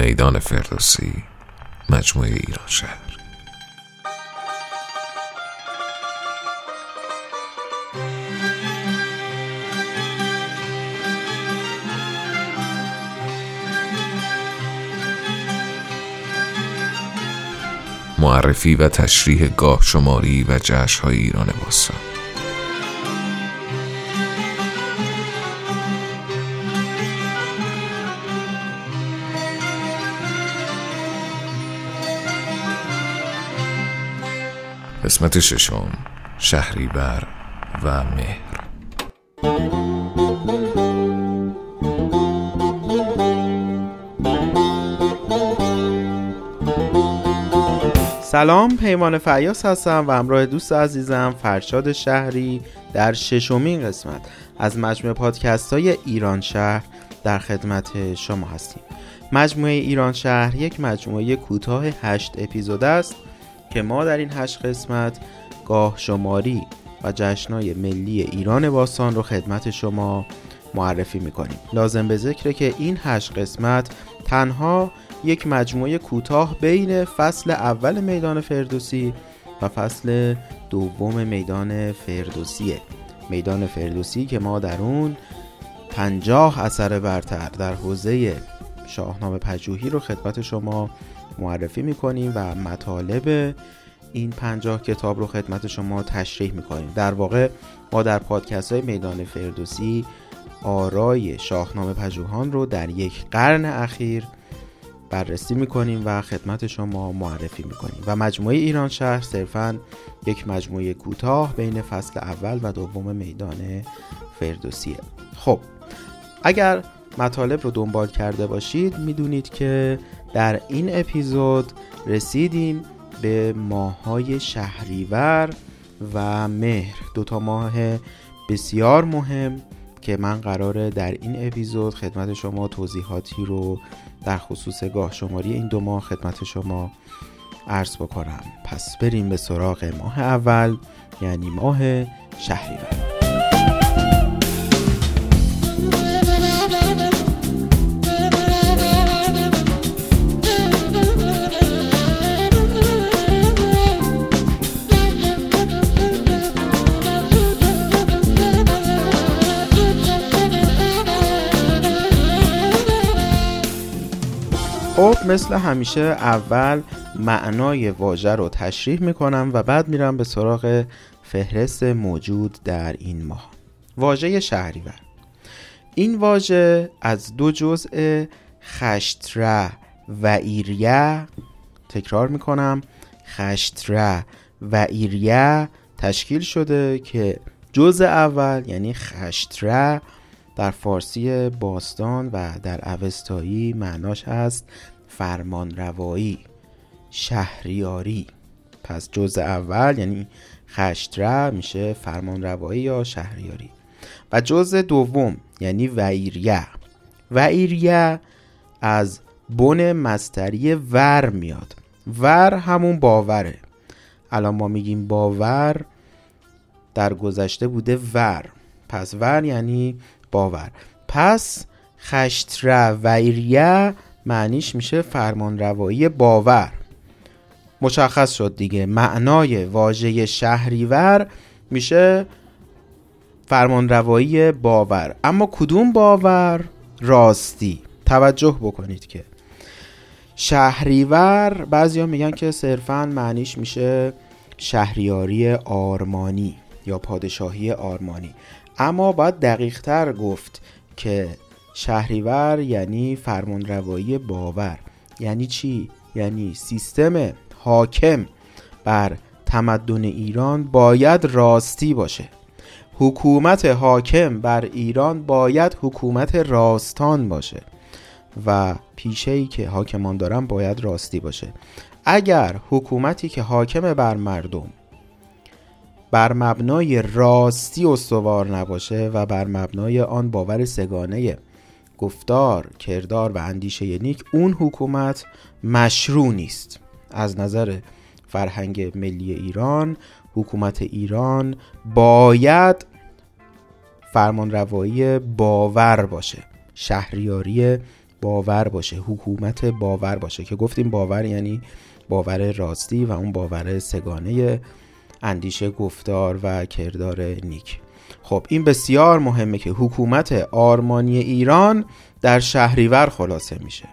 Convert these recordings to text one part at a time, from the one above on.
میدان فردوسی مجموعه ایران شهر. معرفی و تشریح گاه شماری و جشن های ایران باستان قسمت ششم شهریور و مهر. سلام پیمان فیاس هستم و همراه دوست عزیزم فرشاد شهری در ششمین قسمت. از مجموعه پادکست های ایران شهر در خدمت شما هستیم. مجموعه ایران شهر یک مجموعه کوتاه هشت اپیزود است که ما در این هشت قسمت گاه شماری و جشنهای ملی ایران باستان رو خدمت شما معرفی می‌کنیم. لازم به ذکره که این هشت قسمت تنها یک مجموعه کوتاه بین فصل اول میدان فردوسی و فصل دوم میدان فردوسیه. میدان فردوسی که ما در اون پنجاه اثر برتر در حوزه شاهنامه پژوهی رو خدمت شما معرفی می‌کنیم و مطالب این پنجاه کتاب رو خدمت شما تشریح می‌کنیم. در واقع ما در پادکست های میدان فردوسی آرای شاهنامه پژوهان رو در یک قرن اخیر بررسی می‌کنیم و خدمت شما معرفی می‌کنیم. و مجموعه ایران شهر صرفا یک مجموعه کوتاه بین فصل اول و دوم میدان فردوسیه. خب اگر مطالب رو دنبال کرده باشید می‌دونید که در این اپیزود رسیدیم به ماهای شهریور و مهر. دوتا ماه بسیار مهم که من قراره در این اپیزود خدمت شما توضیحاتی رو در خصوص گاه شماری این دو ماه خدمت شما عرض بکنم. پس بریم به سراغ ماه اول یعنی ماه شهریور. خب مثل همیشه اول معنای واژه رو تشریح می‌کنم و بعد میرم به سراغ فهرست موجود در این ماه. واژه شهریور. این واژه از دو جزء خشتره و ایریه تکرار می‌کنم. خشتره و ایریه تشکیل شده که جزء اول یعنی خشتره در فارسی باستان و در اوستایی معناش هست فرمان روایی شهریاری. پس جز اول یعنی خشتره میشه فرمان روایی یا شهریاری. و جز دوم یعنی ویریه. ویریه از بن مستری ور میاد. ور همون باوره. الان ما میگیم باور در گذشته بوده ور. پس ور یعنی باور. پس خشتره ویریه معنیش میشه فرمان روایی باور. مشخص شد دیگه. معنای واژه شهریور میشه فرمان روایی باور. اما کدوم باور؟ راستی. توجه بکنید که. شهریور بعضیا میگن که صرفا معنیش میشه شهریاری آرمانی یا پادشاهی آرمانی. اما باید دقیق تر گفت که شهریور یعنی فرمانروایی باور. یعنی چی؟ یعنی سیستم حاکم بر تمدن ایران باید راستی باشه. حکومت حاکم بر ایران باید حکومت راستان باشه و پیشه ای که حاکمان دارن باید راستی باشه. اگر حکومتی که حاکم بر مردم بر مبنای راستی استوار نباشه و بر مبنای آن باور سگانه گفتار، کردار و اندیشه نیک اون حکومت مشروع نیست. از نظر فرهنگ ملی ایران حکومت ایران باید فرمان روایی باور باشه شهریاری باور باشه حکومت باور باشه که گفتیم باور یعنی باور راستی و اون باور سگانه اندیشه گفتار و کردار نیک. خب این بسیار مهمه که حکومت آرمانی ایران در شهریور خلاصه میشه.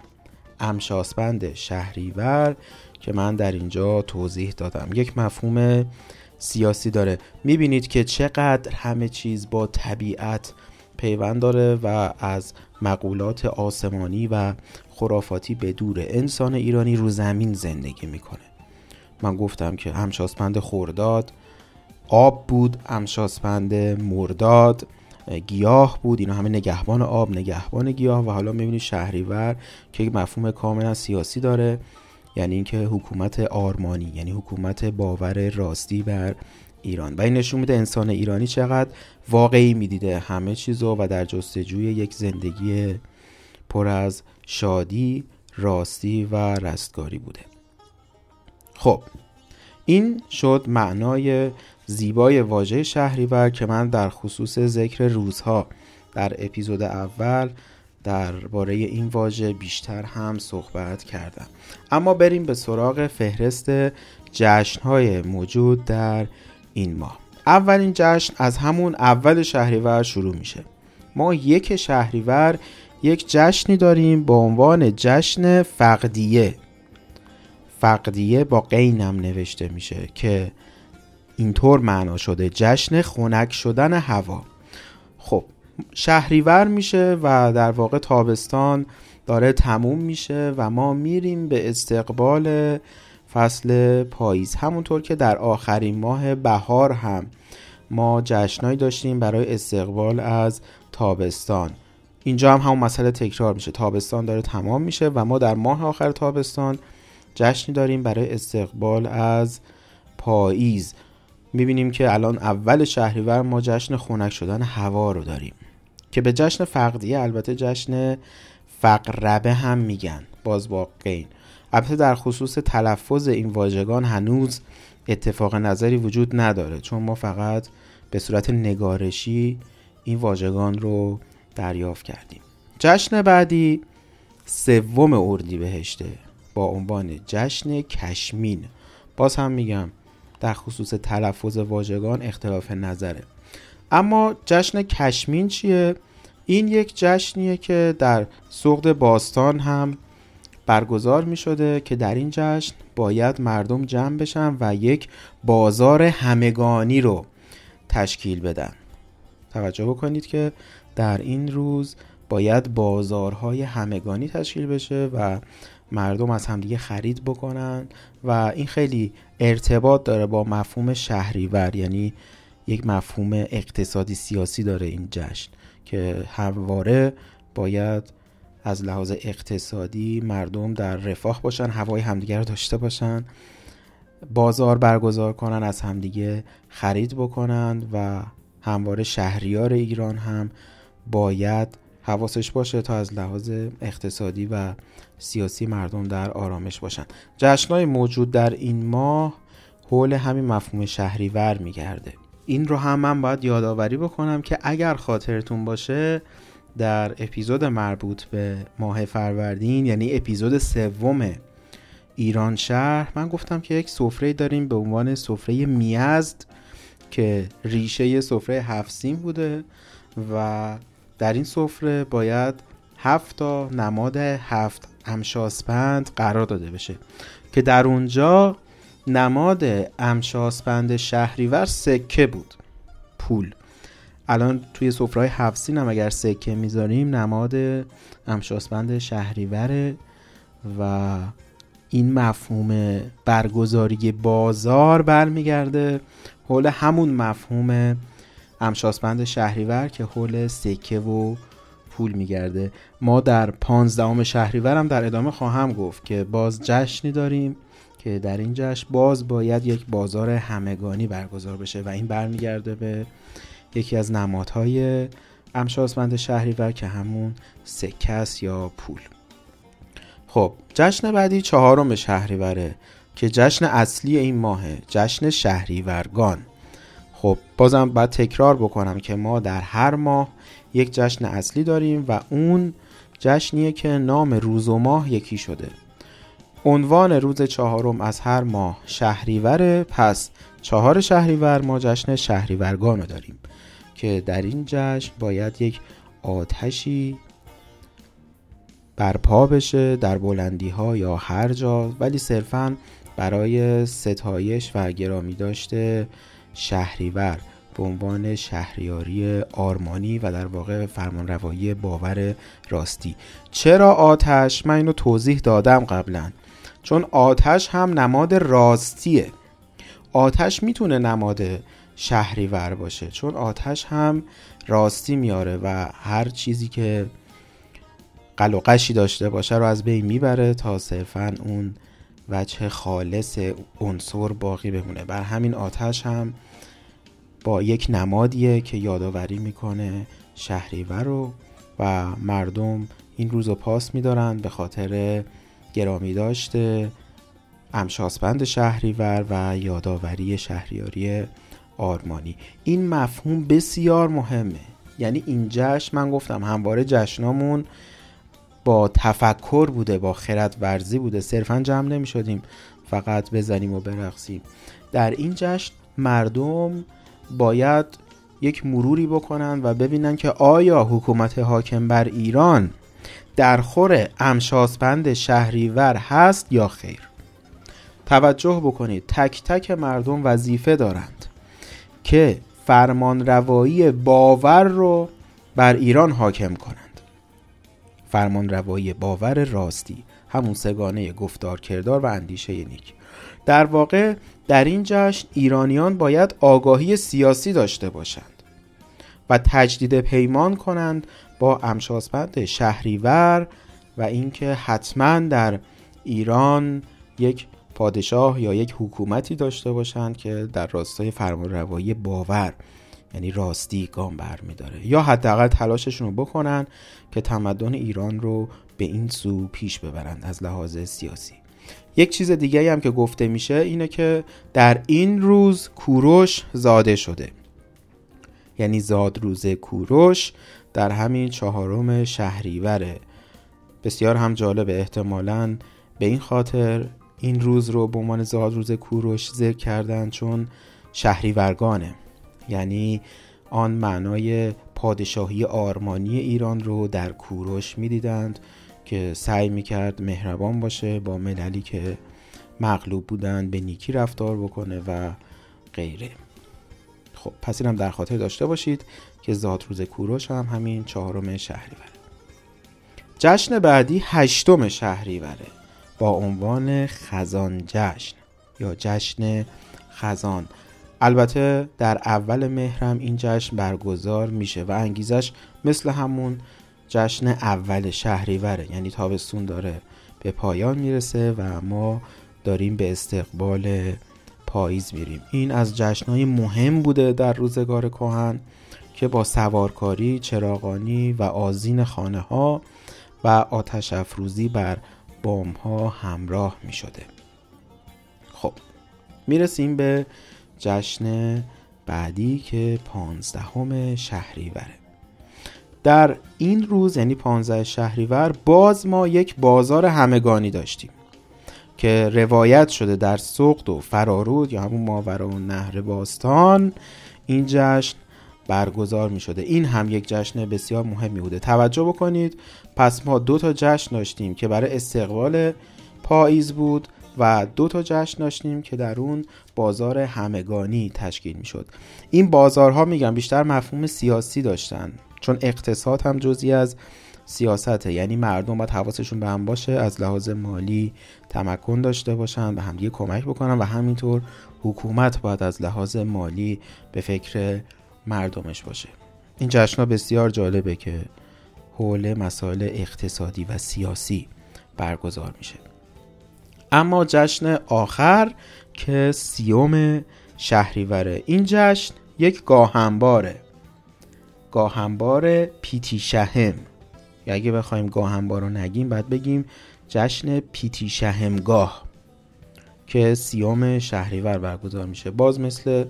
امشاسپند شهریور که من در اینجا توضیح دادم. یک مفهوم سیاسی داره. می‌بینید که چقدر همه چیز با طبیعت پیوند داره و از مقولات آسمانی و خرافاتی به دور انسان ایرانی رو زمین زندگی می‌کنه. من گفتم که همشاسپند خورداد. آب بود همشاسپند مرداد. گیاه بود اینا همه نگهبان آب نگهبان گیاه و حالا می‌بینید شهریور که مفهوم کاملا سیاسی داره. یعنی اینکه حکومت آرمانی یعنی حکومت باور راستی بر ایران. و این نشون میده انسان ایرانی چقدر واقعی می‌دیده همه چیزو و در جستجوی یک زندگی پر از شادی راستی و رستگاری بوده. خب این شد معنای زیبای واژه شهریور که من در خصوص ذکر روزها در اپیزود اول درباره این واژه بیشتر هم صحبت کردم. اما بریم به سراغ فهرست جشنهای موجود در این ماه. اولین جشن از همون اول شهریور شروع میشه. ما یک شهریور یک جشنی داریم با عنوان جشن فقدیه. فقدیه با قینم نوشته میشه که اینطور معنا شده جشن خنک شدن هوا. خب شهریور میشه و در واقع تابستان داره تموم میشه و ما میریم به استقبال فصل پاییز. همونطور که در آخرین ماه بهار هم ما جشنایی داشتیم برای استقبال از تابستان. اینجا هم همون مسئله تکرار میشه. تابستان داره تمام میشه و ما در ماه آخر تابستان جشنی داریم برای استقبال از پاییز. می‌بینیم که الان اول شهریور ما جشن خنک شدن هوا رو داریم که به جشن فقدیه البته جشن فقربه هم میگن باز با قین. البته در خصوص تلفظ این واژگان هنوز اتفاق نظری وجود نداره چون ما فقط به صورت نگارشی این واژگان رو دریافت کردیم. جشن بعدی سوم اردی بهشته با عنوان جشن کشمین. باز هم میگم در خصوص تلفظ واژگان اختلاف نظره. اما جشن کشمین چیه؟ این یک جشنیه که در سوقد باستان هم برگزار می شده که در این جشن باید مردم جمع بشن و یک بازار همگانی رو تشکیل بدن. توجه بکنید که در این روز باید بازارهای همگانی تشکیل بشه و مردم از همدیگه خرید بکنن و این خیلی ارتباط داره با مفهوم شهریور یعنی یک مفهوم اقتصادی سیاسی داره این جشن که همواره باید از لحاظ اقتصادی مردم در رفاه باشن هوای همدیگه رو داشته باشن بازار برگزار کنن از همدیگه خرید بکنن و همواره شهریار ایران هم باید حواسش باشه تا از لحاظ اقتصادی و سیاسی مردم در آرامش باشن. جشنهای موجود در این ماه حول همین مفهوم شهریور میگرده. این رو هم من باید یادآوری بکنم که اگر خاطرتون باشه در اپیزود مربوط به ماه فروردین یعنی اپیزود سوم ایران شهر من گفتم که یک سفره داریم به عنوان سفره می‌زد که ریشه سفره هفت بوده و در این سفره باید هفت تا نماد هفت امشاسپند قرار داده بشه که در اونجا نماد امشاسپند شهریور سکه بود. پول. الان توی سفرهای هفسین هم اگر سکه می‌ذاریم نماد امشاسپند شهریوره و این مفهوم برگزاری بازار برمیگرده. حول همون مفهوم امشاسپند شهریور که حول سکه و پول میگرده. ما در پانزدهم شهریور هم در ادامه خواهم گفت که باز جشنی داریم که در این جشن باز باید یک بازار همگانی برگزار بشه و این برمیگرده به یکی از نمادهای امشاسپند شهریور که همون سکه یا پول. خب جشن بعدی چهارم شهریوره که جشن اصلی این ماهه جشن شهریورگان. خب بازم باید تکرار بکنم که ما در هر ماه یک جشن اصلی داریم و اون جشنیه که نام روز و ماه یکی شده. عنوان روز چهارم از هر ماه شهریوره پس چهار شهریور ما جشن شهریورگان داریم که در این جشن باید یک آتشی برپا بشه در بلندی ها یا هر جا ولی صرفا برای ستایش و گرامی داشته شهریور به عنوان شهریاری آرمانی و در واقع فرمانروایی باور راستی. چرا آتش؟ من اینو توضیح دادم قبلا. چون آتش هم نماد راستیه. آتش می‌تونه نماد شهریور باشه. چون آتش هم راستی میاره و هر چیزی که قلقشی داشته باشه رو از بین می‌بره تا صرفا اون وجه خالص عنصر باقی بمونه. بر همین آتش هم با یک نمادیه که یادآوری می‌کنه شهریور رو و مردم این روز رو پاس میدارن به خاطر گرامی داشته امشاسپند شهریور و یادآوری شهریاری آرمانی. این مفهوم بسیار مهمه. یعنی این جشن من گفتم همواره جشنامون با تفکر بوده با خرد ورزی بوده. صرفا جمع نمی شدیم فقط بزنیم و برقصیم. در این جشن مردم باید یک مروری بکنن و ببینن که آیا حکومت حاکم بر ایران در خور امشاسپند شهریور هست یا خیر. توجه بکنید تک تک مردم وظیفه دارند که فرمان روایی باور رو بر ایران حاکم کنند. فرمان روایی باور راستی همون سگانه گفتار کردار و اندیشه نیک. در واقع در این جشن ایرانیان باید آگاهی سیاسی داشته باشند و تجدید پیمان کنند با امشاسپند شهریور و اینکه حتما در ایران یک پادشاه یا یک حکومتی داشته باشند که در راستای فرمانروایی باور یعنی راستی گام برمیداره یا حداقل تلاششون رو بکنن که تمدن ایران رو به این سو پیش ببرند از لحاظ سیاسی. یک چیز دیگه هم که گفته میشه اینه که در این روز کوروش زاده شده. یعنی زاد روز کوروش در همین چهارم شهریوره بسیار هم جالب احتمالا به این خاطر این روز رو به عنوان زاد روز کوروش ذکر کردن چون شهریورگانه. یعنی آن معنای پادشاهی آرمانی ایران رو در کوروش می‌دیدند. که سعی می‌کرد مهربان باشه با مللی که مغلوب بودن به نیکی رفتار بکنه و غیره. خب پس اینم در خاطر داشته باشید که زاد روز کوروش هم همین چهارم شهریوره. جشن بعدی هشتم شهریوره با عنوان خزان جشن یا جشن خزان. البته در اول مهرم این جشن برگزار میشه و انگیزش مثل همون جشن اول شهریوره. یعنی تابستون داره به پایان می‌رسه و ما داریم به استقبال پاییز میریم. این از جشنهای مهم بوده در روزگار کهن که با سوارکاری، چراغانی و آزین خانه ها و آتش افروزی بر بام ها همراه می شده خب می‌رسیم به جشن بعدی که پانزدهم شهریوره. در این روز یعنی پانزده شهریور باز ما یک بازار همگانی داشتیم که روایت شده در سقد و فرارود یا همون ماورا و نهر باستان این جشن برگزار می شده این هم یک جشن بسیار مهمی بوده. توجه بکنید پس ما دو تا جشن داشتیم که برای استقبال پاییز بود و دو تا جشن داشتیم که در اون بازار همگانی تشکیل می شد این بازارها میگم بیشتر مفهوم سیاسی داشتن. چون اقتصاد هم جزی از سیاسته. یعنی مردم باید حواسشون به هم باشه از لحاظ مالی تمکن داشته باشن به همدیگه کمک بکنن و همینطور حکومت باید از لحاظ مالی به فکر مردمش باشه. این جشن بسیار جالبه که حول مسائل اقتصادی و سیاسی برگزار میشه. اما جشن آخر که سیوم شهریوره. این جشن یک گاهنباره. گاهنبار پیتی شهم اگه بخوایم گاهنبار رو نگیم بعد بگیم جشن پیتی شهمگاه که سیوم شهریور برگزار میشه. باز مثل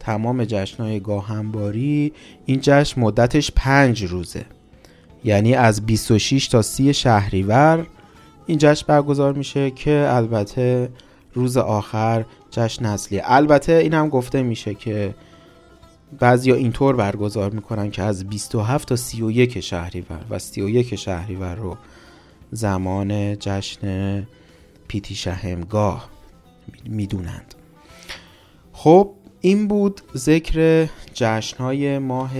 تمام جشنهای گاهنباری این جشن مدتش پنج روزه. یعنی از 26 تا 30 شهریور این جشن برگزار میشه که البته روز آخر جشن اصلی. البته این هم گفته میشه که بعضیا اینطور برگزار می‌کنن که از 27 تا 31 شهریور و 31 شهریور رو زمان جشن پیتی شهمگاه می‌دونند. خب این بود ذکر جشنهای ماه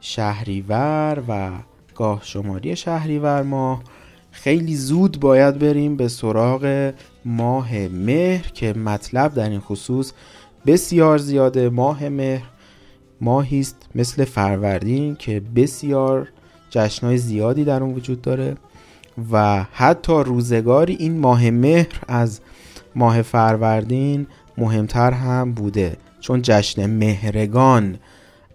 شهریور و گاه شماری شهریور ماه. خیلی زود باید بریم به سراغ ماه مهر که مطلب در این خصوص بسیار زیاده. ماه مهر ماهی است مثل فروردین که بسیار جشنهای زیادی در اون وجود داره و حتی روزگاری این ماه مهر از ماه فروردین مهمتر هم بوده چون جشن مهرگان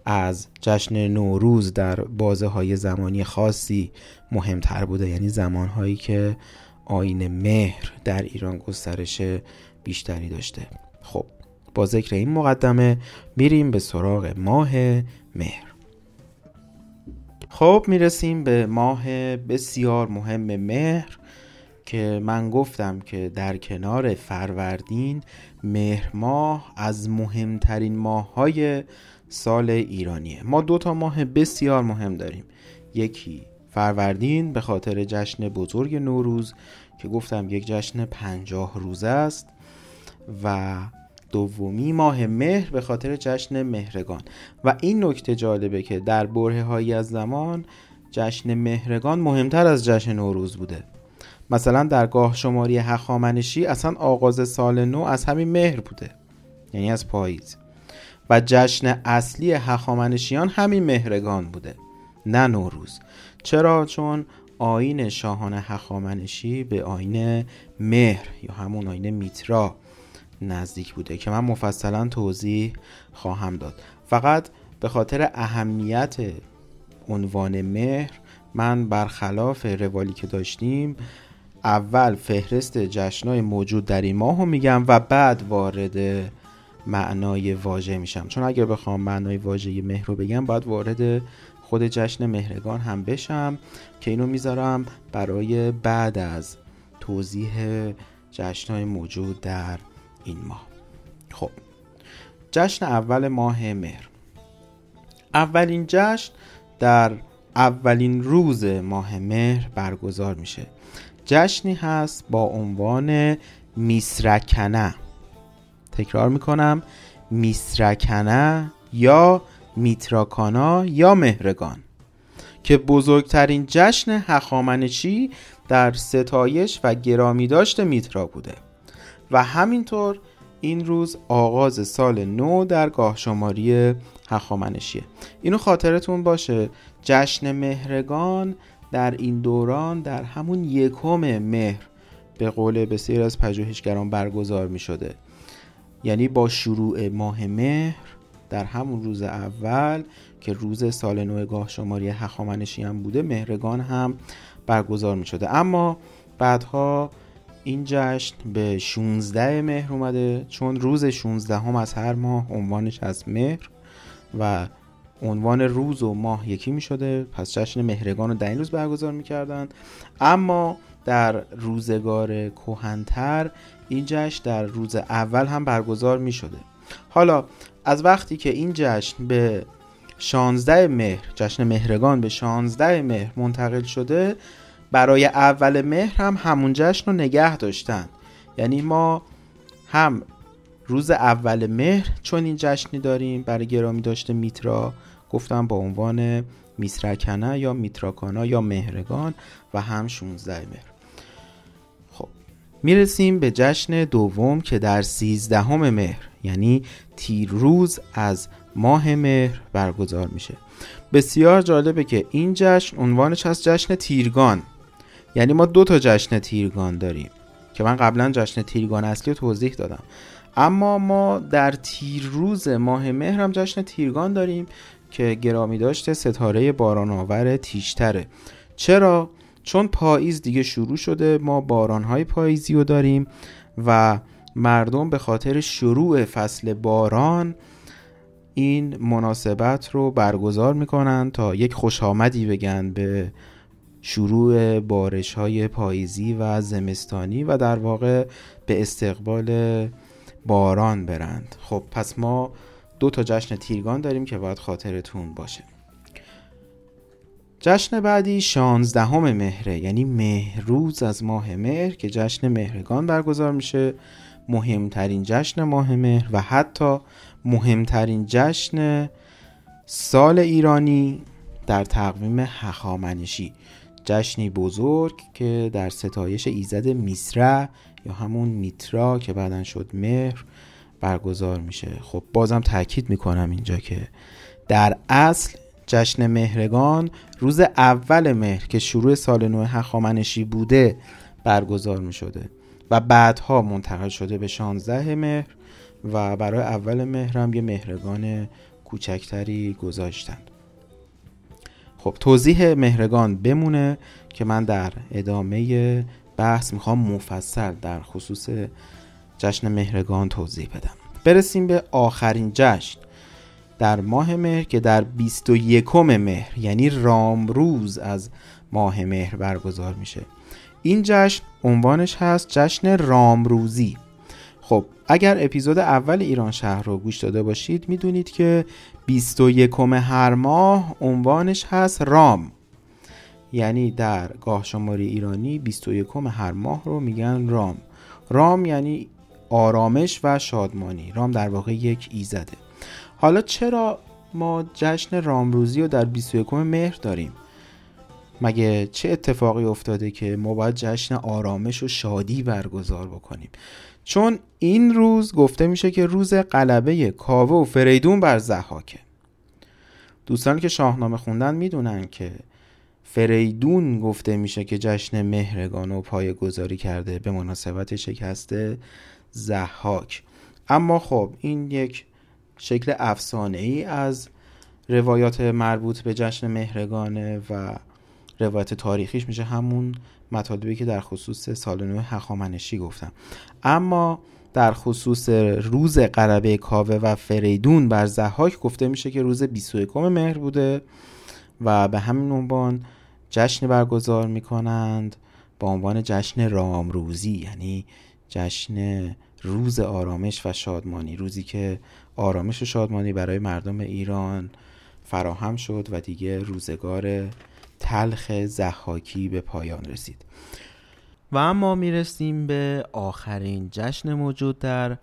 از جشن نوروز در بازه های زمانی خاصی مهمتر بوده یعنی زمانهایی که آین مهر در ایران گسترش بیشتری داشته. با ذکر این مقدمه میریم به سراغ ماه مهر. خب می‌رسیم به ماه بسیار مهم مهر که من گفتم که در کنار فروردین مهر ماه از مهمترین ماه های سال ایرانیه. ما دو تا ماه بسیار مهم داریم. یکی فروردین به خاطر جشن بزرگ نوروز که گفتم یک جشن پنجاه روزه است و دومی ماه مهر به خاطر جشن مهرگان. و این نکته جالبه که در بره هایی از زمان جشن مهرگان مهمتر از جشن نوروز بوده. مثلا در گاه شماری هخامنشی اصلا آغاز سال نو از همین مهر بوده یعنی از پاییز. و جشن اصلی هخامنشیان همین مهرگان بوده نه نوروز. چرا؟ چون آین شاهان هخامنشی به آین مهر یا همون آین میترا نزدیک بوده که من مفصلا توضیح خواهم داد. فقط به خاطر اهمیت عنوان مهر من برخلاف روالی که داشتیم اول فهرست جشنهای موجود در این ماه میگم و بعد وارد معنای واژه میشم. چون اگر بخوام معنای واژه مهر رو بگم باید وارد خود جشن مهرگان هم بشم که اینو می‌ذارم برای بعد از توضیح جشنهای موجود در این ماه. خب جشن اول ماه مهر. اولین جشن در اولین روز ماه مهر برگزار میشه. جشنی هست با عنوان میسرکنه تکرار می‌کنم میسرکنه یا میتراکانا یا مهرگان. که بزرگترین جشن هخامنشی در ستایش و گرامی داشت میترا بوده. و همینطور این روز آغاز سال نو در گاه شماری هخامنشیه. اینو خاطرتون باشه. جشن مهرگان در این دوران در همون یکم مهر به قول بسیار از پژوهشگران برگزار می شده یعنی با شروع ماه مهر در همون روز اول که روز سال نو گاه شماری هخامنشی هم بوده مهرگان هم برگزار می شده اما بعدها این جشن به 16 مهر اومده چون روز 16 هم از هر ماه عنوانش از مهر و عنوان روز و ماه یکی می شده پس جشن مهرگان رو در این روز برگزار می کردن. اما در روزگار کوهنتر این جشن در روز اول هم برگزار می شده حالا از وقتی که این جشن به 16 مهر جشن مهرگان به 16 مهر منتقل شده برای اول مهر هم همون جشن رو نگه داشتن. یعنی ما هم روز اول مهر چون این جشنی داریم برای گرامی داشته میترا گفتم با عنوان میسرکنه یا میتراکانا یا مهرگان و هم 16 مهر. خب می‌رسیم به جشن دوم که در 13 مهر یعنی تیر روز از ماه مهر برگزار میشه. بسیار جالبه که این جشن عنوانش از جشن تیرگان. یعنی ما دو تا جشن تیرگان داریم که من قبلا جشن تیرگان اصلی رو توضیح دادم اما ما در تیر روز ماه مهر هم جشن تیرگان داریم که گرامی داشته ستاره باران آور تیشتره چرا؟ چون پاییز دیگه شروع شده ما بارانهای پاییزی رو داریم و مردم به خاطر شروع فصل باران این مناسبت رو برگزار می‌کنن تا یک خوش آمدی بگن به شروع بارش های پاییزی و زمستانی و در واقع به استقبال باران برند. خب پس ما دو تا جشن تیرگان داریم که باید خاطرتون باشه. جشن بعدی شانزدهم مهره یعنی مهروز از ماه مهر که جشن مهرگان برگزار میشه. مهمترین جشن ماه مهر و حتی مهمترین جشن سال ایرانی در تقویم هخامنشی. جشنی بزرگ که در ستایش ایزد میسره یا همون میترا که بعدا شد مهر برگزار میشه. خب بازم تاکید می‌کنم اینجا که در اصل جشن مهرگان روز اول مهر که شروع سال نو هخامنشی بوده برگزار می شده و بعدها منتقل شده به 16 مهر و برای اول مهر هم یه مهرگان کوچکتری گذاشتند خب توضیح مهرگان بمونه که من در ادامه بحث می‌خوام مفصل در خصوص جشن مهرگان توضیح بدم. برسیم به آخرین جشن. در ماه مهر که در 21 مهر یعنی رامروز از ماه مهر برگزار میشه. این جشن عنوانش هست جشن رامروزی. خب اگر اپیزود اول ایران شهر رو گوش داده باشید می‌دونید که 21 هر ماه عنوانش هست رام. یعنی در گاه شماری ایرانی 21 هر ماه رو میگن رام. رام یعنی آرامش و شادمانی. رام در واقع یک ایزده. حالا چرا ما جشن رامروزی رو در 21 مهر داریم؟ مگه چه اتفاقی افتاده که ما باید جشن آرامش و شادی برگزار بکنیم؟ چون این روز گفته میشه که روز قلبه کاوه و فریدون بر زحاکه دوستانی که شاهنامه خوندن می‌دونن که فریدون گفته میشه که جشن مهرگان و پای گذاری کرده به مناسبت شکست زحاک اما خب این یک شکل افسانه ای از روایات مربوط به جشن مهرگانه و روایت تاریخیش میشه همون مطالبی که در خصوص سال نو هخامنشی گفتم. اما در خصوص روز قربه کاوه و فریدون بر زحاک گفته میشه که روز 21 مهر بوده و به همین عنوان جشن برگزار می‌کنند با عنوان جشن رامروزی یعنی جشن روز آرامش و شادمانی روزی که آرامش و شادمانی برای مردم ایران فراهم شد و دیگه روزگار تلخ زحاکی به پایان رسید. و اما می‌رسیم به آخرین جشن موجود در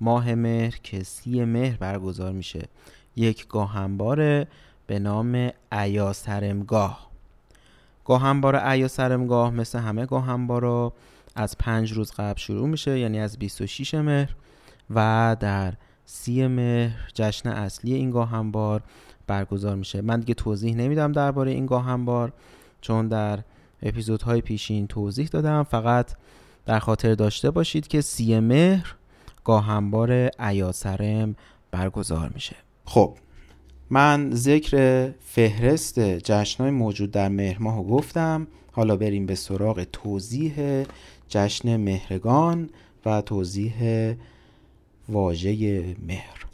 ماه مهر که سی مهر برگزار میشه. یک گاهنبار به نام ایاسرمگاه. گاهنبار ایاسرمگاه مثل همه گاهنبارا از پنج روز قبل شروع میشه یعنی از 26 مهر. و در سی مهر جشن اصلی این گاهنبار برگزار میشه. من دیگه توضیح نمیدم درباره این گاهنبار چون در اپیزودهای پیشین توضیح دادم. فقط در خاطر داشته باشید که سی مهر گاهنبار ایاسرم برگزار میشه. خب من ذکر فهرست جشنهای موجود در مهر ماه گفتم. حالا بریم به سراغ توضیح جشن مهرگان و توضیح واژه مهر.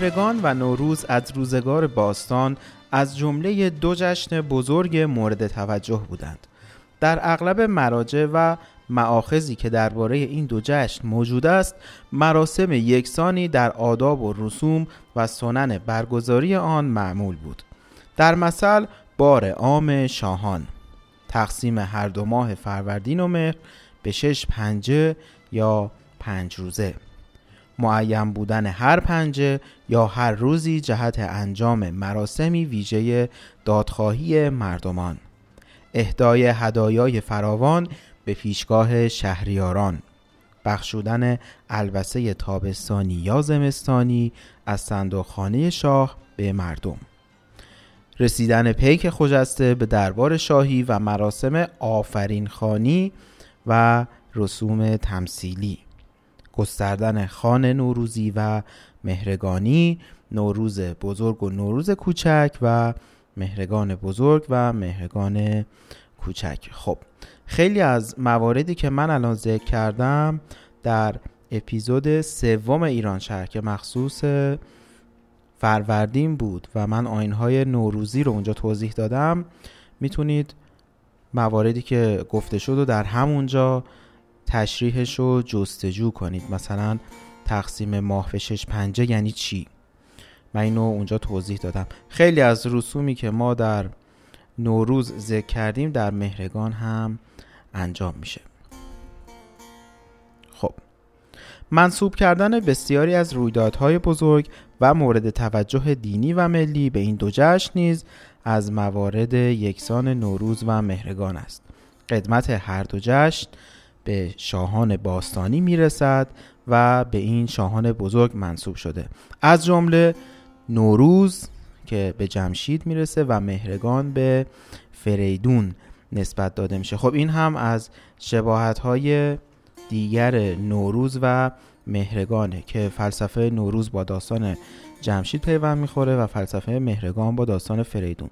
مهرگان و نوروز از روزگار باستان از جمله دو جشن بزرگ مورد توجه بودند. در اغلب مراجع و معاخذی که درباره این دو جشن موجود است مراسم یکسانی در آداب و رسوم و سنن برگزاری آن معمول بود. در مثل بار عام شاهان. تقسیم هر دو ماه فروردین و مهر به شش پنجه یا پنج روزه. معین بودن هر پنجه یا هر روزی جهت انجام مراسمی ویژه دادخواهی مردمان. اهدای هدایای فراوان به پیشگاه شهریاران. بخشودن البسه تابستانی یا زمستانی از صندوقخانه شاه به مردم. رسیدن پیک خجسته به دربار شاهی و مراسم آفرین خانی و رسوم تمثیلی. گستردن خان نوروزی و مهرگانی نوروز بزرگ و نوروز کوچک و مهرگان بزرگ و مهرگان کوچک. خب خیلی از مواردی که من الان ذکر کردم در اپیزود سوم ایران شهر که مخصوص فروردین بود و من آینهای نوروزی رو اونجا توضیح دادم می‌تونید مواردی که گفته شد و در همونجا تشریحش رو جستجو کنید. مثلا تقسیم ماه به شش پنجه یعنی چی؟ من اینو اونجا توضیح دادم. خیلی از رسومی که ما در نوروز ذکر کردیم در مهرگان هم انجام میشه. خب منصوب کردن بسیاری از رویدادهای بزرگ و مورد توجه دینی و ملی به این دو جشن نیز از موارد یکسان نوروز و مهرگان است. قدمت هر دو جشن به شاهان باستانی می‌رسد و به این شاهان بزرگ منصوب شده. از جمله نوروز که به جمشید می‌رسه و مهرگان به فریدون نسبت داده میشه. خب این هم از شباهت های دیگر نوروز و مهرگانه که فلسفه نوروز با داستان جمشید پیوند می‌خوره و فلسفه مهرگان با داستان فریدون.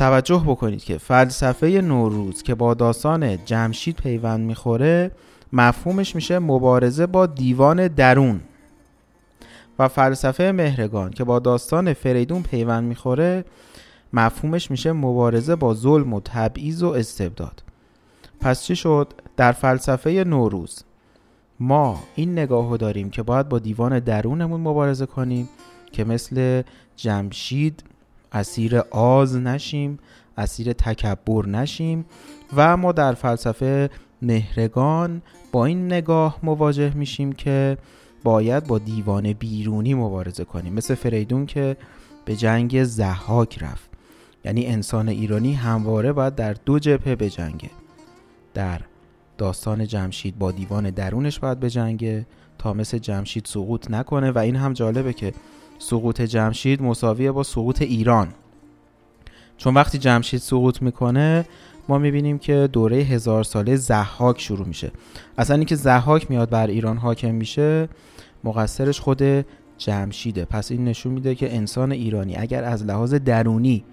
توجه بکنید که فلسفه نوروز که با داستان جمشید پیوند می‌خوره مفهومش میشه مبارزه با دیوان درون. و فلسفه مهرگان که با داستان فریدون پیوند می‌خوره مفهومش میشه مبارزه با ظلم و تبعیض و استبداد. پس چی شد؟ در فلسفه نوروز ما این نگاه داریم که باید با دیوان درونمون مبارزه کنیم که مثل جمشید اسیر آز نشیم اسیر تکبر نشیم و ما در فلسفه مهرگان با این نگاه مواجه میشیم که باید با دیوان بیرونی مبارزه کنیم. مثل فریدون که به جنگ زحاک رفت. یعنی انسان ایرانی همواره باید در دو جبهه بجنگه. در داستان جمشید با دیوان درونش باید بجنگه تا مثل جمشید سقوط نکنه و این هم جالبه که سقوط جمشید مساویه با سقوط ایران. چون وقتی جمشید سقوط می‌کنه ما می‌بینیم که دوره هزار ساله زحاک شروع میشه. اصلا اینکه زحاک میاد بر ایران حاکم میشه مقصرش خود جمشیده. پس این نشون میده که انسان ایرانی اگر از لحاظ درونی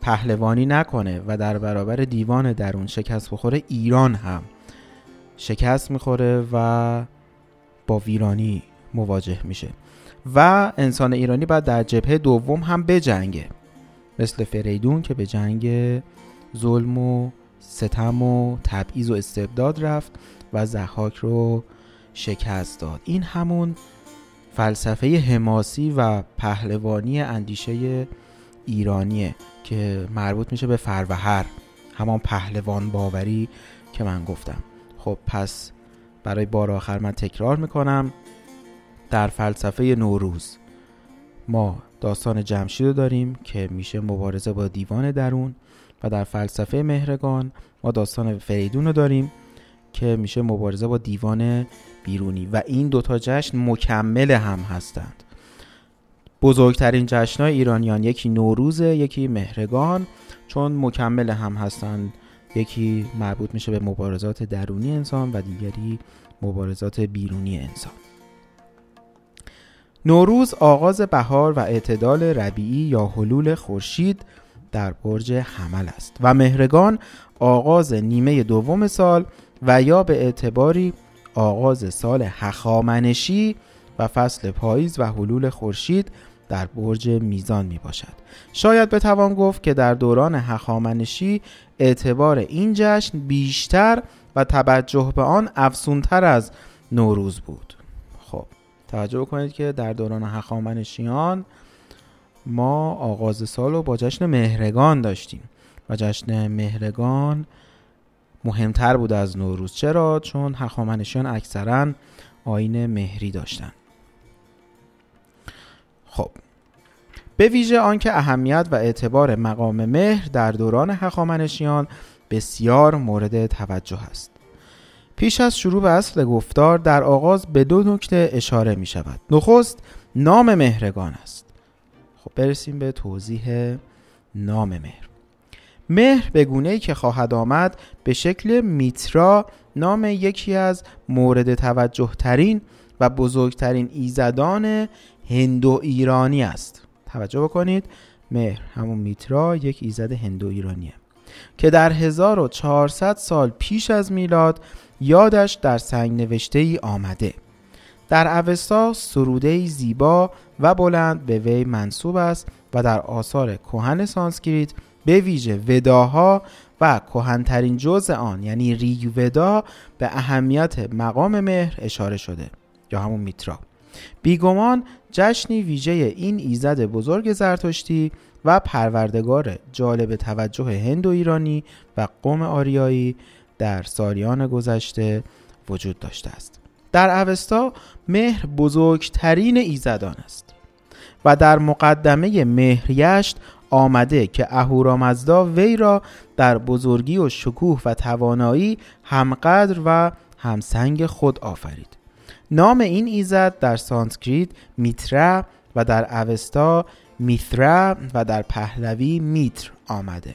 پهلوانی نکنه و در برابر دیوان درون شکست بخوره ایران هم شکست می‌خوره و با ویرانی مواجه میشه. و انسان ایرانی باید در جبهه دوم هم بجنگه مثل فریدون که به جنگ ظلم و ستم و تبعیض و استبداد رفت و زحاک رو شکست داد. این همون فلسفه حماسی و پهلوانی اندیشه ایرانیه که مربوط میشه به فروهر همان پهلوان باوری که من گفتم. خب پس برای بار آخر من تکرار می‌کنم. در فلسفه نوروز. ما داستان جمشید رو داریم که میشه مبارزه با دیوان درون و در فلسفه مهرگان ما داستان فریدون رو داریم که میشه مبارزه با دیوان بیرونی و این دوتا جشن مکمل هم هستند. بزرگترین جشنهای ایرانیان یکی نوروز یکی مهرگان چون مکمل هم هستند. یکی مربوط میشه به مبارزات درونی انسان و دیگری مبارزات بیرونی انسان. نوروز آغاز بهار و اعتدال ربیعی یا حلول خورشید در برج حمل است و مهرگان آغاز نیمه دوم سال و یا به اعتباری آغاز سال هخامنشی و فصل پاییز و حلول خورشید در برج میزان می باشد. شاید بتوان گفت که در دوران هخامنشی اعتبار این جشن بیشتر و توجه به آن افسونتر از نوروز بود. توجه کنید که در دوران هخامنشیان ما آغاز سال رو با جشن مهرگان داشتیم و جشن مهرگان مهمتر بود از نوروز. چرا؟ چون هخامنشیان اکثرا آین مهری داشتند خب به ویژه آنکه اهمیت و اعتبار مقام مهر در دوران هخامنشیان بسیار مورد توجه است. پیش از شروع به اصل گفتار در آغاز به دو نکته اشاره می شود. نخست نام مهرگان است. خب برسیم به توضیح نام مهر. مهر به گونه ای که خواهد آمد به شکل میترا نام یکی از مورد توجه ترین و بزرگترین ایزدان هندو ایرانی است. توجه بکنید مهر همون میترا یک ایزد هندو ایرانیه که در 1400 سال پیش از میلاد یادش در سنگ نوشته ای آمده. در اوستا سروده زیبا و بلند به وی منسوب است و در آثار کهن سانسکریت به ویژه وداها و کهنترین جزء آن یعنی ریگ ودا به اهمیت مقام مهر اشاره شده یا همون میترا. بیگمان جشنی ویژه این ایزد بزرگ زرتشتی و پروردگار جالب توجه هند و ایرانی و قوم آریایی در سالیان گذشته وجود داشته است. در اوستا مهر بزرگترین ایزدان است و در مقدمه مهریشت آمده که اهورامزدا وی را در بزرگی و شکوه و توانایی همقدر و همسنگ خود آفرید. نام این ایزد در سانسکریت میترا و در اوستا میترا و در پهلوی میتر آمده.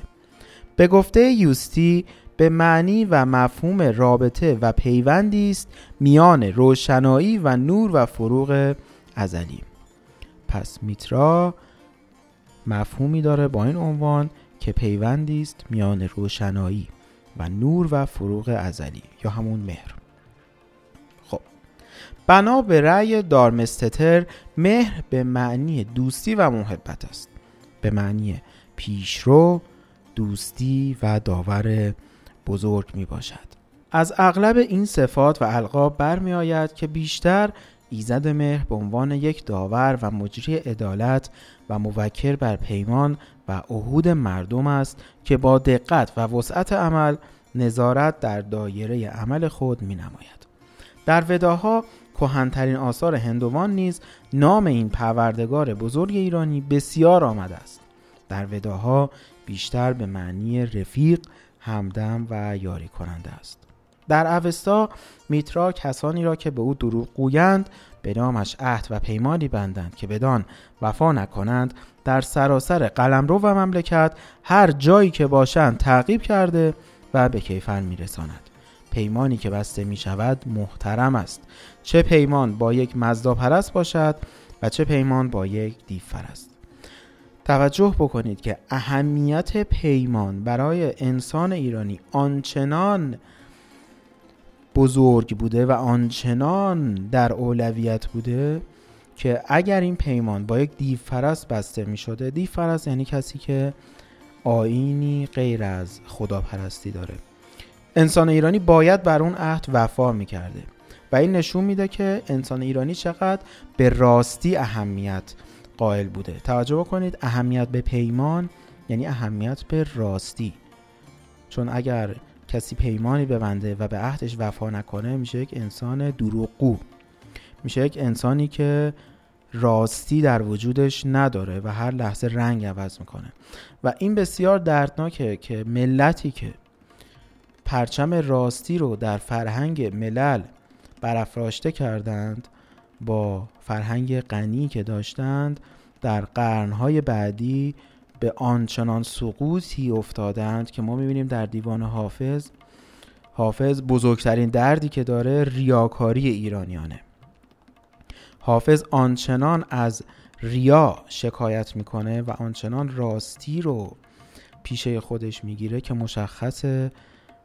به گفته یوستی به معنی و مفهوم رابطه و پیوندی است میان روشنایی و نور و فروغ ازلی. پس میترا مفهومی داره با این عنوان که پیوندی است میان روشنایی و نور و فروغ ازلی یا همون مهر. خب بنا به رأی دارمستتر مهر به معنی دوستی و محبت است. به معنی پیشرو دوستی و داور بزرگ می باشد از اغلب این صفات و القاب برمی آید که بیشتر ایزد مهر به عنوان یک داور و مجری عدالت و موکر بر پیمان و عهود مردم است که با دقت و وسعت عمل نظارت در دایره عمل خود می نماید. در وداها کهنترین آثار هندوان نیز نام این پروردگار بزرگ ایرانی بسیار آمده است. در وداها بیشتر به معنی رفیق، همدم و یاری کننده است. در اوستا میترا کسانی را که به او دروغ گویند به نامش عهد و پیمانی بندند که بدان وفا نکنند در سراسر قلمرو و مملکت هر جایی که باشند تعقیب کرده و به کیفر میرساند. پیمانی که بسته می شود محترم است. چه پیمان با یک مزدا پرست باشد و چه پیمان با یک دیو پرست توجه بکنید که اهمیت پیمان برای انسان ایرانی آنچنان بزرگ بوده و آنچنان در اولویت بوده که اگر این پیمان با یک دیو فرست بسته می شده دیو فرست یعنی کسی که آینی غیر از خداپرستی داره. انسان ایرانی باید بر اون عهد وفا می کرده و این نشون میده که انسان ایرانی چقدر به راستی اهمیت قائل بوده. توجه بکنید اهمیت به پیمان یعنی اهمیت به راستی. چون اگر کسی پیمانی ببنده و به عهدش وفا نکنه میشه یک انسان دروغگو. میشه یک انسانی که راستی در وجودش نداره و هر لحظه رنگ عوض می‌کنه. و این بسیار دردناکه که ملتی که پرچم راستی رو در فرهنگ ملل برافراشته کردند با فرهنگ غنی که داشتند در قرنهای بعدی به آنچنان سقوطی افتادند که ما می‌بینیم در دیوان حافظ. حافظ بزرگترین دردی که داره ریاکاری ایرانیانه. حافظ آنچنان از ریا شکایت می‌کنه و آنچنان راستی رو پیشه خودش می‌گیره که مشخصه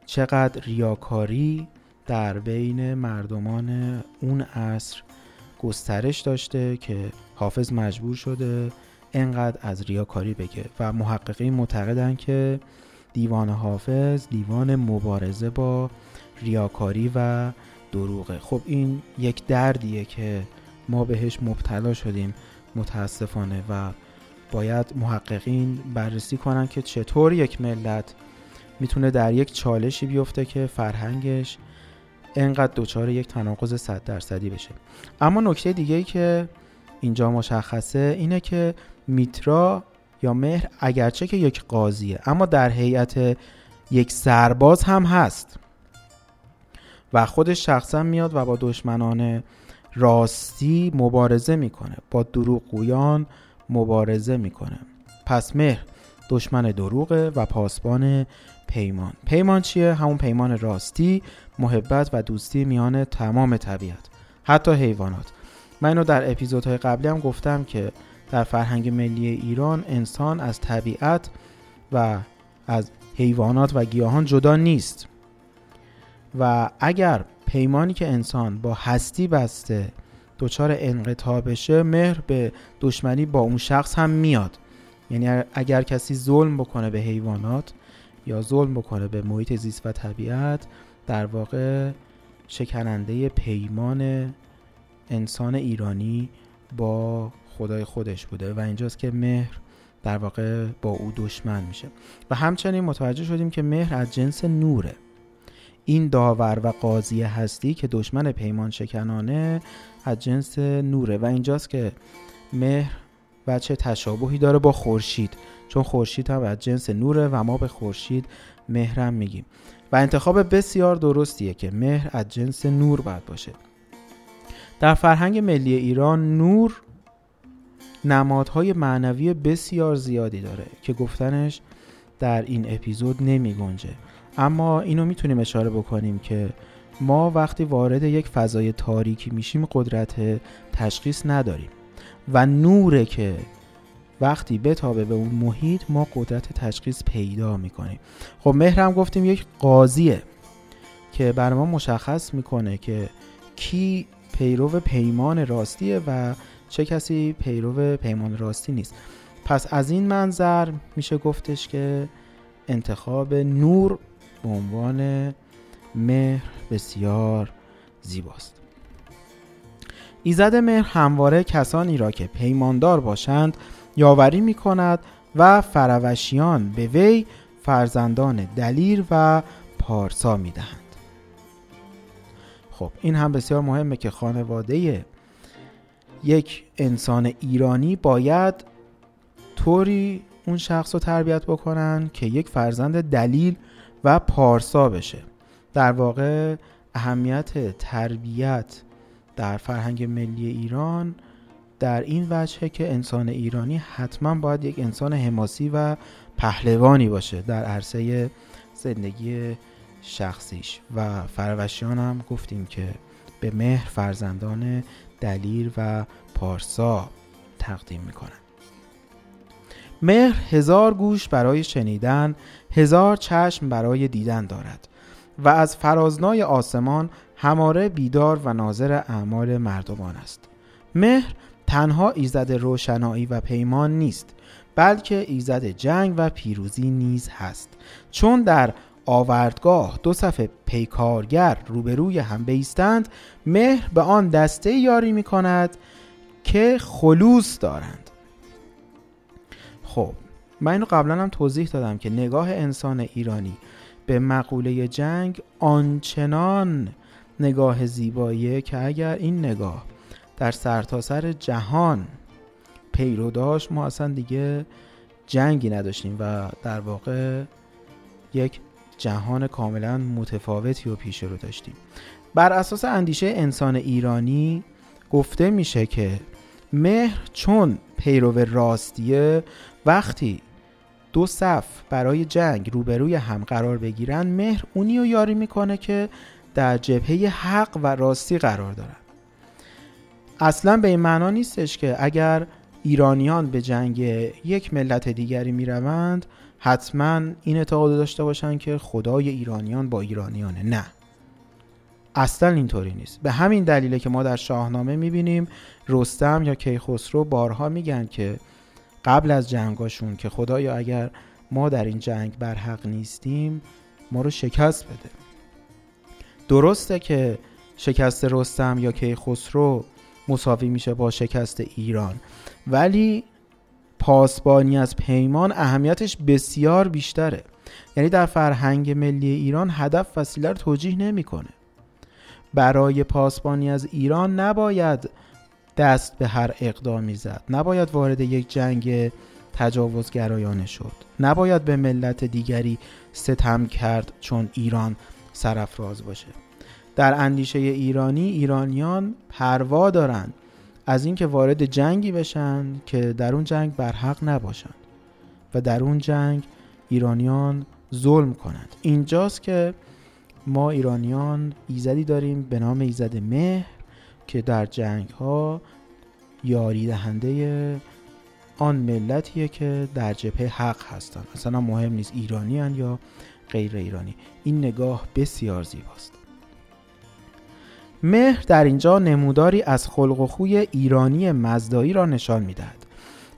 چقدر ریاکاری در بین مردمان اون عصر گسترش داشته که حافظ مجبور شده انقدر از ریاکاری بگه. و محققین معتقدن که دیوان حافظ دیوان مبارزه با ریاکاری و دروغه. خب این یک دردیه که ما بهش مبتلا شدیم متاسفانه و باید محققین بررسی کنن که چطور یک ملت می‌تونه در یک چالشی بیفته که فرهنگش انقدر دچار یک تناقض صد درصدی بشه. اما نکته دیگه ای که اینجا مشخصه اینه که میترا یا مهر اگرچه که یک قاضیه اما در هیئت یک سرباز هم هست. و خودش شخصا میاد و با دشمنان راستی مبارزه می‌کنه. با دروغگویان مبارزه می‌کنه. پس مهر دشمن دروغه و پاسبان پیمان. پیمان چیه؟ همون پیمان راستی محبت و دوستی میان تمام طبیعت حتی حیوانات. من اینو در اپیزودهای قبلی هم گفتم که در فرهنگ ملی ایران انسان از طبیعت و از حیوانات و گیاهان جدا نیست. و اگر پیمانی که انسان با هستی بسته دچار انقطاع بشه مهر به دشمنی با اون شخص هم میاد. یعنی اگر کسی ظلم بکنه به حیوانات یا ظلم بکنه به محیط زیست و طبیعت در واقع شکننده پیمان انسان ایرانی با خدای خودش بوده و اینجاست که مهر در واقع با او دشمن میشه. و همچنین متوجه شدیم که مهر از جنس نوره. این داور و قاضی هستی که دشمن پیمان شکنانه از جنس نوره. و اینجاست که مهر و چه تشابهی داره با خورشید. چون خورشید هم از جنس نوره و ما به خورشید مهرم میگیم. و انتخاب بسیار درستیه که مهر از جنس نور باید باشه. در فرهنگ ملی ایران نور نمادهای معنوی بسیار زیادی داره که گفتنش در این اپیزود نمی گنجه. اما اینو می‌تونیم اشاره بکنیم که ما وقتی وارد یک فضای تاریکی میشیم قدرت تشخیص نداریم. و نوره که وقتی بتابه به اون محیط ما قدرت تشخیص پیدا می‌کنیم. خب مهرم گفتیم یک قاضیه که بر ما مشخص می‌کنه که کی پیرو پیمان راستیه و چه کسی پیرو پیمان راستی نیست. پس از این منظر میشه گفتش که انتخاب نور به عنوان مهر بسیار زیباست. ایزد مهر همواره کسانی را که پیماندار باشند یاوری می کند و فروشیان به وی فرزندان دلیر و پارسا می دهند. خب این هم بسیار مهمه که خانواده یک انسان ایرانی باید طوری اون شخص رو تربیت بکنن که یک فرزند دلیل و پارسا بشه در واقع اهمیت تربیت در فرهنگ ملی ایران در این وجهه که انسان ایرانی حتما باید یک انسان حماسی و پهلوانی باشه در عرصه زندگی شخصیش. و فروشیان هم گفتیم که به مهر فرزندان دلیر و پارسا تقدیم می‌کنن. مهر هزار گوش برای شنیدن هزار چشم برای دیدن دارد و از فرازنای آسمان هماره بیدار و ناظر اعمال مردمان است. مهر تنها ایزد روشنایی و پیمان نیست بلکه ایزد جنگ و پیروزی نیز هست. چون در آوردگاه دو صفحه پیکارگر روبروی هم بیستند مهر به آن دسته یاری می کند که خلوص دارند. خب من اینو قبلا هم توضیح دادم که نگاه انسان ایرانی به مقوله جنگ آنچنان نگاه زیباییه که اگر این نگاه در سرتاسر سر جهان. پیرو داشت ما اصلا دیگه جنگی نداشتیم و در واقع یک جهان کاملا متفاوتی و پیش رو داشتیم. بر اساس اندیشه انسان ایرانی گفته میشه که مهر چون پیرو راستیه وقتی دو صف برای جنگ روبروی هم قرار بگیرن مهر اونی رو یاری می‌کنه که در جبهه حق و راستی قرار دارن. اصلا به این معنا نیستش که اگر ایرانیان به جنگ یک ملت دیگری می‌روند حتما این اعتقاد داشته باشن که خدای ایرانیان با ایرانیانه. نه. اصلا اینطوری نیست. به همین دلیله که ما در شاهنامه می‌بینیم رستم یا کیخسرو بارها میگن که قبل از جنگاشون که خدایا اگر ما در این جنگ بر حق نیستیم ما رو شکست بده. درسته که شکست رستم یا کیخسرو مساوی میشه با شکست ایران. ولی پاسبانی از پیمان اهمیتش بسیار بیشتره. یعنی در فرهنگ ملی ایران هدف وسیله رو توجیه نمی‌کنه. برای پاسبانی از ایران نباید دست به هر اقدامی زد نباید وارد یک جنگ تجاوزگرایانه شد. نباید به ملت دیگری ستم کرد چون ایران سرفراز باشه. در اندیشه ایرانی ایرانیان پروا دارند از اینکه وارد جنگی بشن که در اون جنگ برحق نباشند و در اون جنگ ایرانیان ظلم کنند. اینجاست که ما ایرانیان ایزدی داریم به نام ایزد مهر که در جنگ ها یاری دهنده آن ملتیه که در جبهه حق هستند اصلا مهم نیست ایرانی هن یا غیر ایرانی. این نگاه بسیار زیباست. مهر در اینجا نموداری از خلق و خوی ایرانی مزدایی را نشان می‌دهد.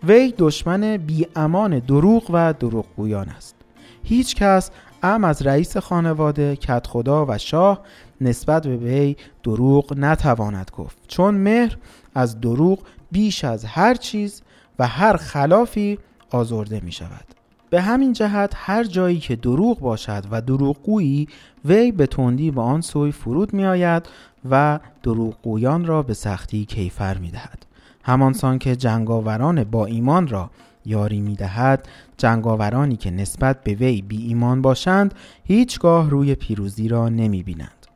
وی دشمن بی امان دروغ و دروغگویان است. هیچ کس ام از رئیس خانواده کت خدا و شاه نسبت به وی دروغ نتواند گفت. چون مهر از دروغ بیش از هر چیز و هر خلافی آزرده می شود به همین جهت هر جایی که دروغ باشد و دروغگویی وی به تندی به آن سوی فرود می آید و دروغگویان را به سختی کیفر می دهد همانسان که جنگاوران با ایمان را یاری می دهد جنگاورانی که نسبت به وی بی ایمان باشند هیچگاه روی پیروزی را نمی بینند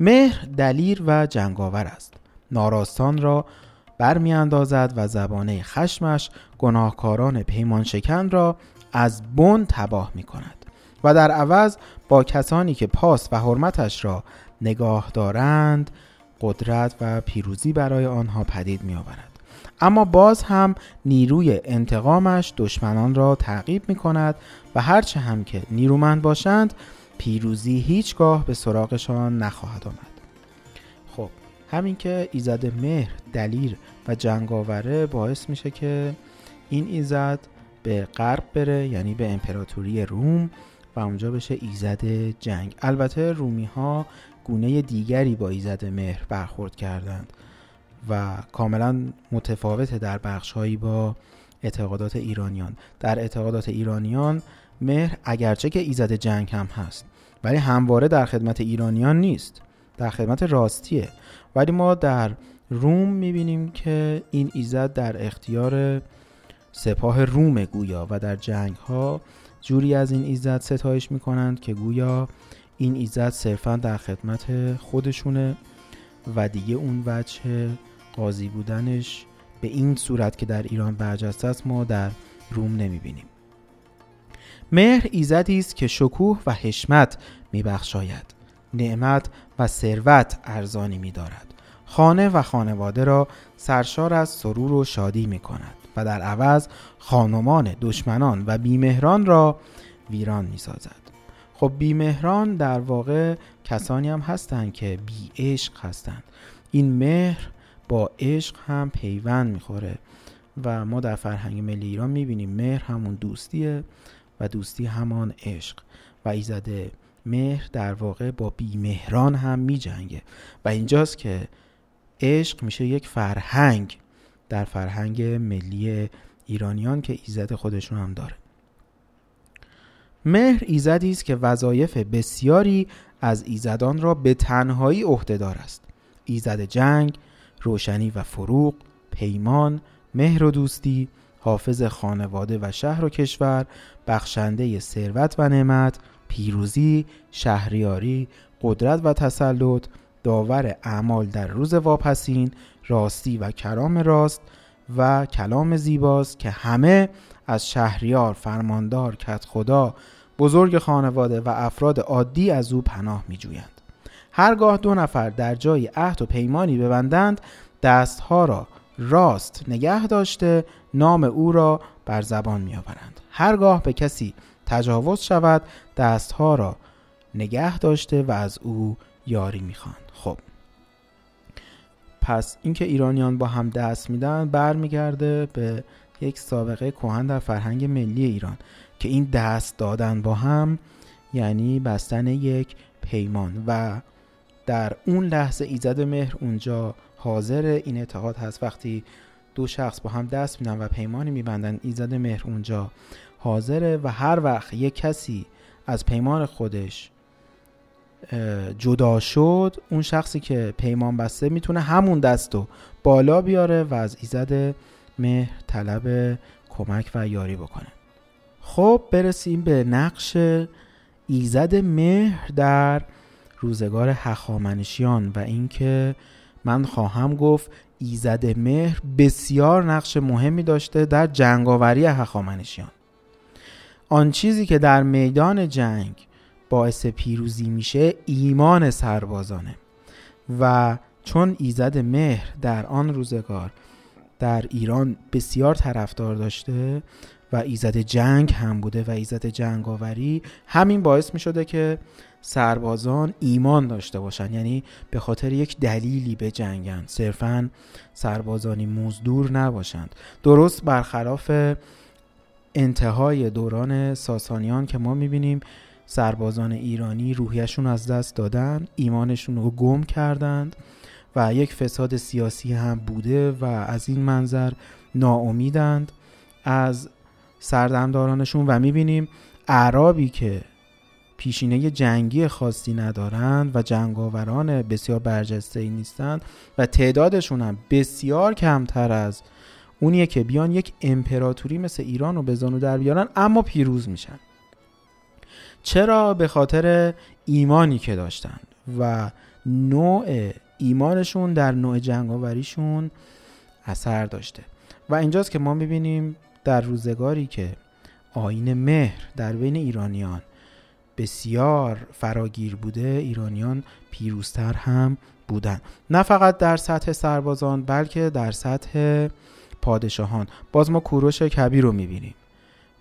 مهر دلیر و جنگاور است. ناراستان را برمیاندازد و زبانه خشمش گناهکاران پیمان شکن را از بن تباه می کند و در عوض با کسانی که پاس و حرمتش را نگاه دارند قدرت و پیروزی برای آنها پدید می آورد اما باز هم نیروی انتقامش دشمنان را تعقیب می کند و هرچه هم که نیرومند باشند پیروزی هیچگاه به سراغشان نخواهد آمد. خب همین که ایزد مهر دلیر و جنگاوره باعث میشه که این ایزد به غرب بره یعنی به امپراتوری روم و اونجا بشه ایزد جنگ. البته رومی ها گونه دیگری با ایزد مهر برخورد کردند و کاملا متفاوت در بخشهایی با اعتقادات ایرانیان. در اعتقادات ایرانیان مهر اگرچه که ایزد جنگ هم هست ولی همواره در خدمت ایرانیان نیست در خدمت راستیه. ولی ما در روم می‌بینیم که این ایزد در اختیار سپاه روم گویا و در جنگ ها جوری از این ایزد ستایش می‌کنند که گویا این ایزد صرفا در خدمت خودشونه و دیگه اون وجه قاضی بودنش به این صورت که در ایران برجسته است ما در روم نمی‌بینیم. مهر ایزدی است که شکوه و حشمت میبخشاید. نعمت و ثروت ارزانی میدارد. خانه و خانواده را سرشار از سرور و شادی می کند و در عوض خانمان دشمنان و بیمهران را ویران می سازد خب بیمهران در واقع کسانی هم هستند که بی عشق هستند. این مهر با عشق هم پیوند می‌خوره و ما در فرهنگ ملی ایران می‌بینیم مهر همون دوستیه و دوستی همان عشق. و ایزده مهر در واقع با بیمهران هم میجنگه. و اینجاست که عشق میشه یک فرهنگ. در فرهنگ ملی ایرانیان که ایزد خودشون هم داره. مهر ایزدی است که وظایف بسیاری از ایزدان را به تنهایی عهدهدار است. ایزد جنگ روشنی و فروغ پیمان مهر و دوستی حافظ خانواده و شهر و کشور بخشنده ثروت و نعمت پیروزی شهریاری قدرت و تسلط داور اعمال در روز واپسین راستی و کلام راست و کلام زیباست که همه از شهریار فرماندار کت خدا بزرگ خانواده و افراد عادی از او پناه می جویند. هرگاه دو نفر در جای عهد و پیمانی ببندند دستها را راست نگه داشته نام او را بر زبان می آورند. هرگاه به کسی تجاوز شود دستها را نگه داشته و از او یاری می‌خواند خب پس اینکه ایرانیان با هم دست میدن برمیگرده به یک سابقه کهن در فرهنگ ملی ایران که این دست دادن با هم یعنی بستن یک پیمان و در اون لحظه ایزد مهر اونجا حاضر این اعتقاد هست. وقتی دو شخص با هم دست میدن و پیمانی میبندن ایزد مهر اونجا حاضره و هر وقت یک کسی از پیمان خودش جدا شد اون شخصی که پیمان بسته می‌تونه همون دست رو بالا بیاره و از ایزد مهر طلب کمک و یاری بکنه. خب برسیم به نقش ایزد مهر در روزگار هخامنشیان و اینکه من خواهم گفت ایزد مهر بسیار نقش مهمی داشته در جنگاوری هخامنشیان. آن چیزی که در میدان جنگ باعث پیروزی میشه ایمان سربازانه. و چون ایزد مهر در آن روزگار در ایران بسیار طرفدار داشته و ایزد جنگ هم بوده و ایزد جنگاوری همین باعث می شده که سربازان ایمان داشته باشند یعنی به خاطر یک دلیلی به جنگن. صرفا سربازانی مزدور نباشند. درست برخلاف انتهای دوران ساسانیان که ما می‌بینیم سربازان ایرانی روحیشون از دست دادن ایمانشون رو گم کردند و یک فساد سیاسی هم بوده و از این منظر ناامیدند. از سردمدارانشون و می‌بینیم اعرابی که پیشینه جنگی خاصی ندارند و جنگاوران بسیار برجسته ای نیستند و تعدادشون هم بسیار کمتر از اونیه که بیان یک امپراتوری مثل ایران رو به زانو در بیارن اما پیروز میشن. چرا به خاطر ایمانی که داشتن و نوع ایمانشون در نوع جنگاوریشون اثر داشته. و اینجاست که ما می‌بینیم در روزگاری که آین مهر در بین ایرانیان بسیار فراگیر بوده ایرانیان پیروزتر هم بودن. نه فقط در سطح سربازان بلکه در سطح پادشاهان. باز ما کوروش کبیر رو می‌بینیم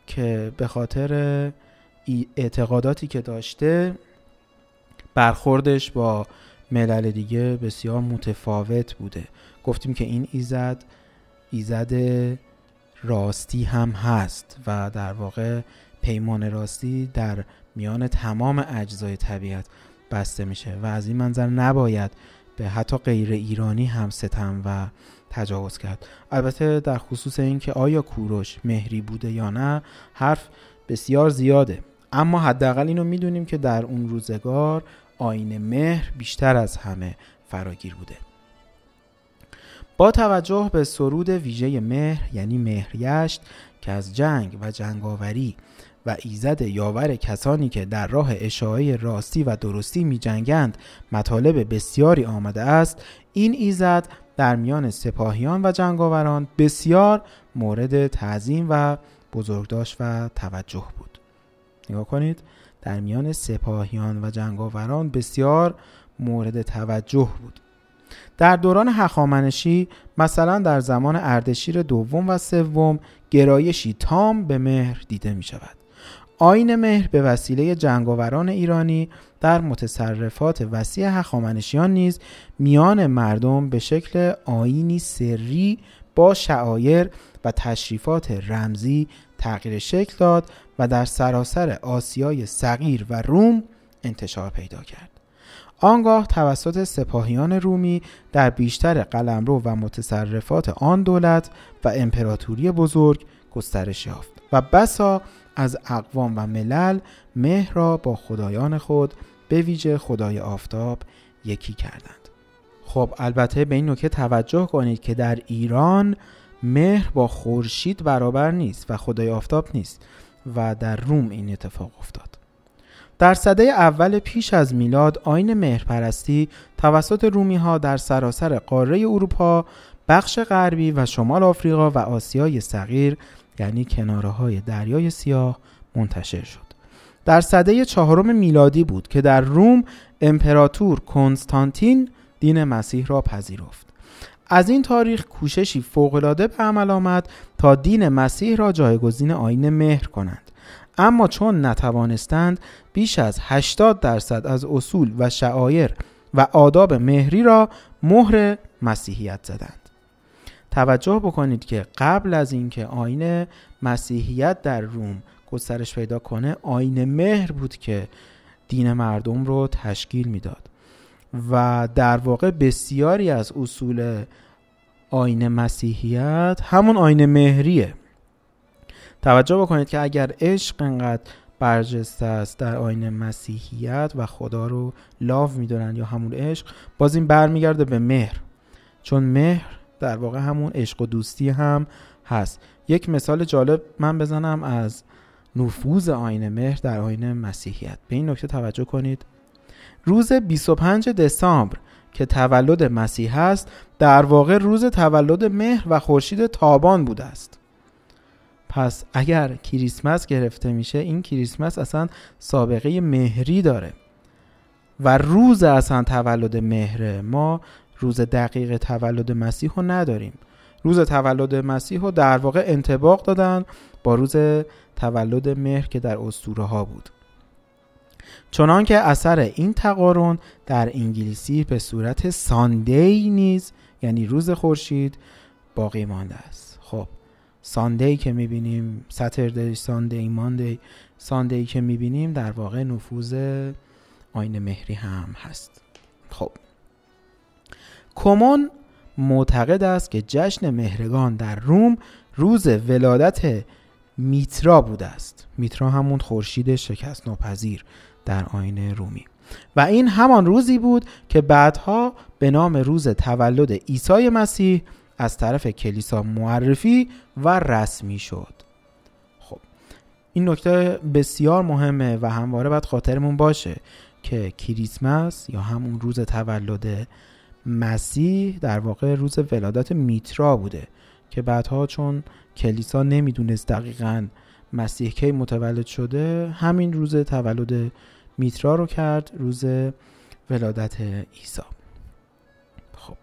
که به خاطر اعتقاداتی که داشته برخوردش با ملل دیگه بسیار متفاوت بوده. گفتیم که این ایزد ایزد راستی هم هست و در واقع پیمان راستی در میان تمام اجزای طبیعت بسته میشه و از این منظر نباید به حتی غیر ایرانی هم ستم و تجاوز کرد. البته در خصوص اینکه آیا کوروش مهری بوده یا نه حرف بسیار زیاده. اما حداقل اینو می‌دونیم که در اون روزگار آین مهر بیشتر از همه فراگیر بوده. با توجه به سرود ویژه مهر یعنی مهریشت که از جنگ و جنگاوری و ایزد یاور کسانی که در راه اشاعه راستی و درستی می جنگند مطالب بسیاری آمده است این ایزد در میان سپاهیان و جنگاوران بسیار مورد تعظیم و بزرگداشت و توجه بود. نگاه کنید در میان سپاهیان و جنگاوران بسیار مورد توجه بود. در دوران هخامنشی مثلا در زمان اردشیر دوم و سوم گرایشی تام به مهر دیده می شود آین مهر به وسیله جنگاوران ایرانی در متصرفات وسیع هخامنشیان نیز میان مردم به شکل آینی سری با شعایر و تشریفات رمزی تغییر شکل داد و در سراسر آسیای صغیر و روم انتشار پیدا کرد. آنگاه توسط سپاهیان رومی در بیشتر قلمرو و متصرفات آن دولت و امپراتوری بزرگ گسترش یافت و بسا از اقوام و ملل مهر را با خدایان خود به ویژه خدای آفتاب یکی کردند خب البته به این نکته توجه کنید که در ایران مهر با خورشید برابر نیست و خدای آفتاب نیست و در روم این اتفاق افتاد. در صده اول پیش از میلاد آین مهرپرستی توسط رومی ها در سراسر قاره اروپا بخش غربی و شمال آفریقا و آسیای صغیر یعنی کناره های دریای سیاه منتشر شد. در صده چهارم میلادی بود که در روم امپراتور کنستانتین دین مسیح را پذیرفت. از این تاریخ کوششی فوقالعاده به عمل آمد تا دین مسیح را جایگزین آین مهر کنند. اما چون نتوانستند بیش از 80 درصد از اصول و شعایر و آداب مهری را مهر مسیحیت زدند. توجه بکنید که قبل از اینکه آین مسیحیت در روم گسترش پیدا کنه آین مهر بود که دین مردم رو تشکیل می‌داد. و در واقع بسیاری از اصول آین مسیحیت همون آین مهریه. توجه بکنید که اگر عشق انقدر برجسته است در آین مسیحیت و خدا رو لاو می‌دونن یا همون عشق باز این برمیگرده به مهر. چون مهر در واقع همون عشق و دوستی هم هست. یک مثال جالب من بزنم از نفوذ آین مهر در آین مسیحیت. به این نکته توجه کنید. روز 25 دسامبر که تولد مسیح است در واقع روز تولد مهر و خورشید تابان بوده است. پس اگر کریسمس گرفته میشه این کریسمس اصلا سابقه مهری داره. و روز اصلا تولد مهره ما روز دقیق تولد مسیح رو نداریم. روز تولد مسیح رو در واقع انتباق دادن با روز تولد مهر که در اسطوره ها بود. چنان که اثر این تقارن در انگلیسی به صورت ساندی نیز یعنی روز خورشید باقی مانده است. خب ساندی که می‌بینیم ساتردی ساندی ماندی ساندی که می‌بینیم در واقع نفوذ آین مهری هم هست. خب کمون معتقد است که جشن مهرگان در روم روز ولادت میترا بوده است. میترا همون خورشید شکست ناپذیر در آین رومی. و این همان روزی بود که بعدها به نام روز تولد عیسی مسیح از طرف کلیسا معرفی و رسمی شد. خب این نکته بسیار مهمه و همواره باید خاطرمون باشه که کریسمس یا همون روز تولد مسیح در واقع روز ولادت میترا بوده که بعدها چون کلیسا نمی‌دونست دقیقا مسیح کی متولد شده همین روز تولد میترا رو کرد روز ولادت عیسی. خب.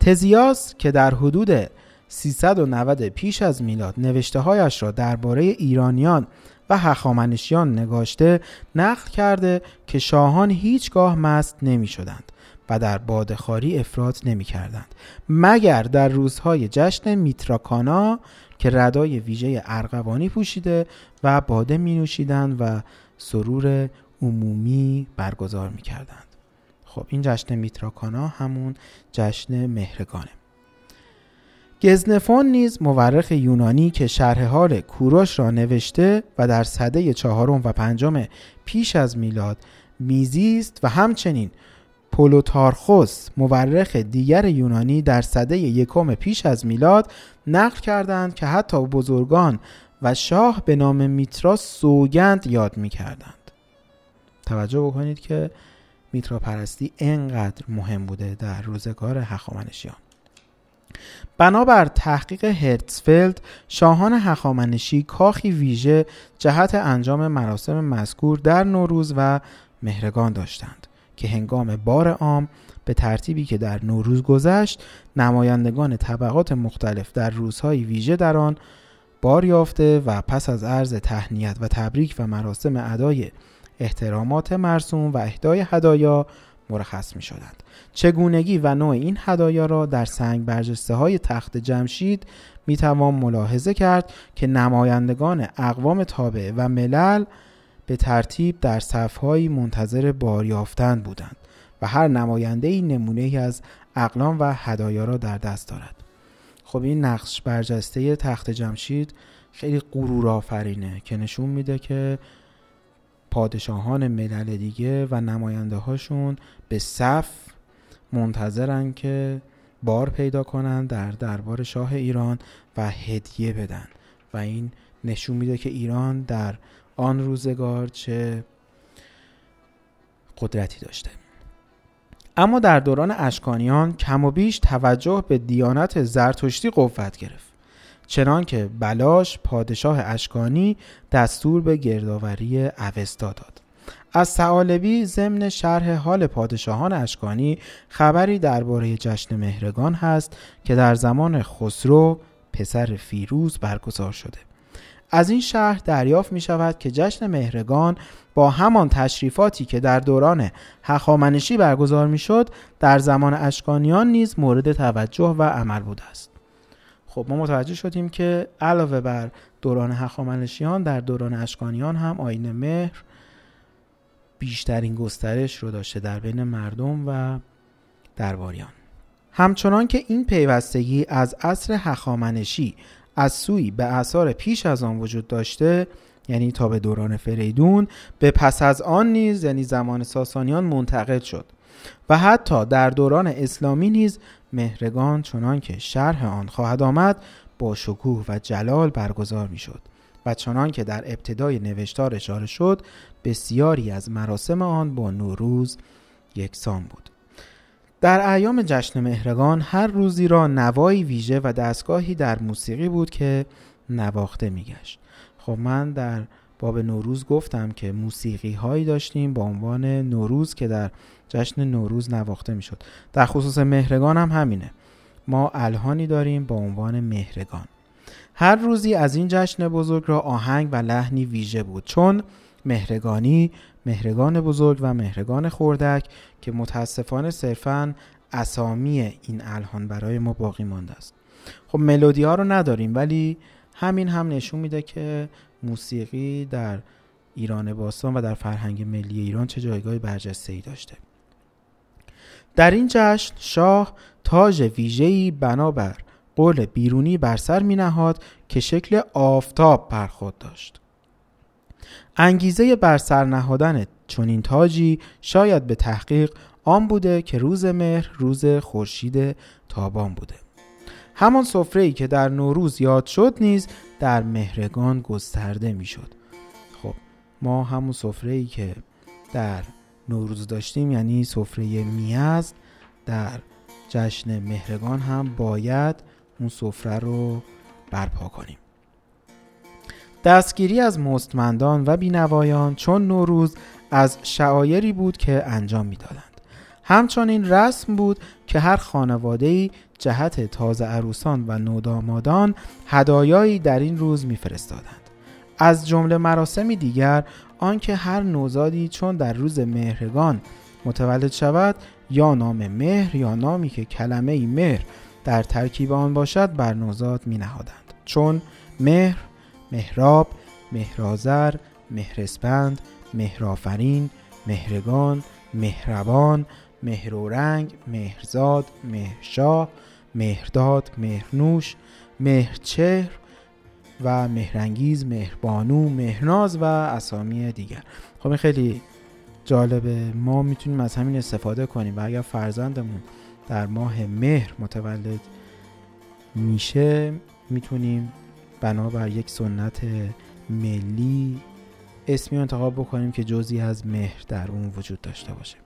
تزیاس که در حدود 390 پیش از میلاد نوشته هایش را درباره ایرانیان و هخامنشیان نگاشته نقل کرده که شاهان هیچگاه مست نمی شدند و در بادخاری افراد نمی کردند مگر در روزهای جشن میتراکانا که ردای ویژه ارغوانی پوشیده و باده می نوشیدند و سرور عمومی برگزار می کردند خب این جشن میتراکانا همون جشن مهرگانه. گزنفون نیز مورخ یونانی که شرح حال کوروش را نوشته و در صده چهارم و پنجم پیش از میلاد میزیست و همچنین پولوتارخوس مورخ دیگر یونانی در صده یکم پیش از میلاد نقل کردند که حتی بزرگان و شاه به نام میترا سوگند یاد می کردند. توجه بکنید که میترا پرستی انقدر مهم بوده در روزگار هخامنشیان. بنابر تحقیق هرتسفلد شاهان هخامنشی کاخی ویژه جهت انجام مراسم مذکور در نوروز و مهرگان داشتند که هنگام بار عام به ترتیبی که در نوروز گذشت نمایندگان طبقات مختلف در روزهای ویژه در آن بار یافته و پس از عرض تهنیت و تبریک و مراسم ادای احترامات مرسوم و اهدای هدایا مرخص می شدند. چگونگی و نوع این هدایا را در سنگ برجسته های تخت جمشید می توان ملاحظه کرد که نمایندگان اقوام تابع و ملل به ترتیب در صفهایی منتظر باریافتن بودند و هر نماینده ای نمونه از اقلام و هدایا را در دست دارد خب این نقش برجسته تخت جمشید خیلی غرور آفرینه که نشون میده که پادشاهان ملل دیگه و نماینده هاشون به صف منتظرن که بار پیدا کنن در دربار شاه ایران و هدیه بدن. و این نشون میده که ایران در آن روزگار چه قدرتی داشته. اما در دوران اشکانیان کم و بیش توجه به دیانت زرتشتی قوت گرفت چنانکه بلاش پادشاه اشکانی دستور به گردآوری اوستا داد. از سعالبی ضمن شرح حال پادشاهان اشکانی خبری درباره جشن مهرگان هست که در زمان خسرو پسر فیروز برگزار شده. از این شهر دریافت می شود که جشن مهرگان با همان تشریفاتی که در دوران هخامنشی برگزار می شد در زمان اشکانیان نیز مورد توجه و عمل بوده است. خب ما متوجه شدیم که علاوه بر دوران هخامنشیان در دوران اشکانیان هم آین مهر بیشترین گسترش رو داشته در بین مردم و درباریان. همچنان که این پیوستگی از عصر هخامنشی از سوی به اثار پیش از آن وجود داشته یعنی تا به دوران فریدون به پس از آن نیز یعنی زمان ساسانیان منتقل شد و حتی در دوران اسلامی نیز مهرگان چنان که شرح آن خواهد آمد با شکوه و جلال برگزار می شد و چنان که در ابتدای نوشتار اشاره شد بسیاری از مراسم آن با نوروز یکسان بود. در ایام جشن مهرگان هر روزی را نوایی ویژه و دستگاهی در موسیقی بود که نواخته میگشت. خب من در باب نوروز گفتم که موسیقی هایی داشتیم با عنوان نوروز که در جشن نوروز نواخته می‌شد. در خصوص مهرگان هم همینه. ما الهانی داریم با عنوان مهرگان. هر روزی از این جشن بزرگ را آهنگ و لحنی ویژه بود. چون مهرگانی، مهرگان بزرگ و مهرگان خوردک که متاسفانه صرفا اسامی این الهان برای ما باقی مانده است. خب ملودی ها رو نداریم ولی همین هم نشون میده که موسیقی در ایران باستان و در فرهنگ ملی ایران چه جایگاه برجسته ای داشته. در این جشن شاه تاج ویژه‌ای بنابر قول بیرونی بر سر می نهاد که شکل آفتاب بر خود داشت. انگیزه بر سر نهادن چنین تاجی شاید به تحقیق آن بوده که روز مهر روز خورشید تابان بوده. همان سفره که در نوروز یاد شد نیز در مهرگان گسترده می‌شد. خب ما همون سفره ای که در نوروز داشتیم یعنی سفره می‌زد در جشن مهرگان هم باید اون سفره رو برپا کنیم. دستگیری از مستمندان و بینوایان چون نوروز از شعایری بود که انجام می‌دادند. همچنین رسم بود که هر خانواده جهت تازه عروسان و نودامادان هدایایی در این روز میفرستادند. از جمله مراسمی دیگر آنکه هر نوزادی چون در روز مهرگان متولد شود یا نام مهر یا نامی که کلمه مهر در ترکیب آن باشد بر نوزاد می نهادند چون مهر، مهراب، مهرازر، مهرسپند، مهرافرین، مهرگان، مهربان، مهرورنگ، مهرزاد، مهرشاه، مهرداد، مهرنوش، مهرچهر و مهرنگیز، مهربانو، مهرناز و اسامی دیگر. خب این خیلی جالبه. ما می‌تونیم از همین استفاده کنیم و اگر فرزندمون در ماه مهر متولد میشه می‌تونیم بنابر یک سنت ملی. اسمی انتخاب بکنیم که جزی از مهر در اون وجود داشته باشه.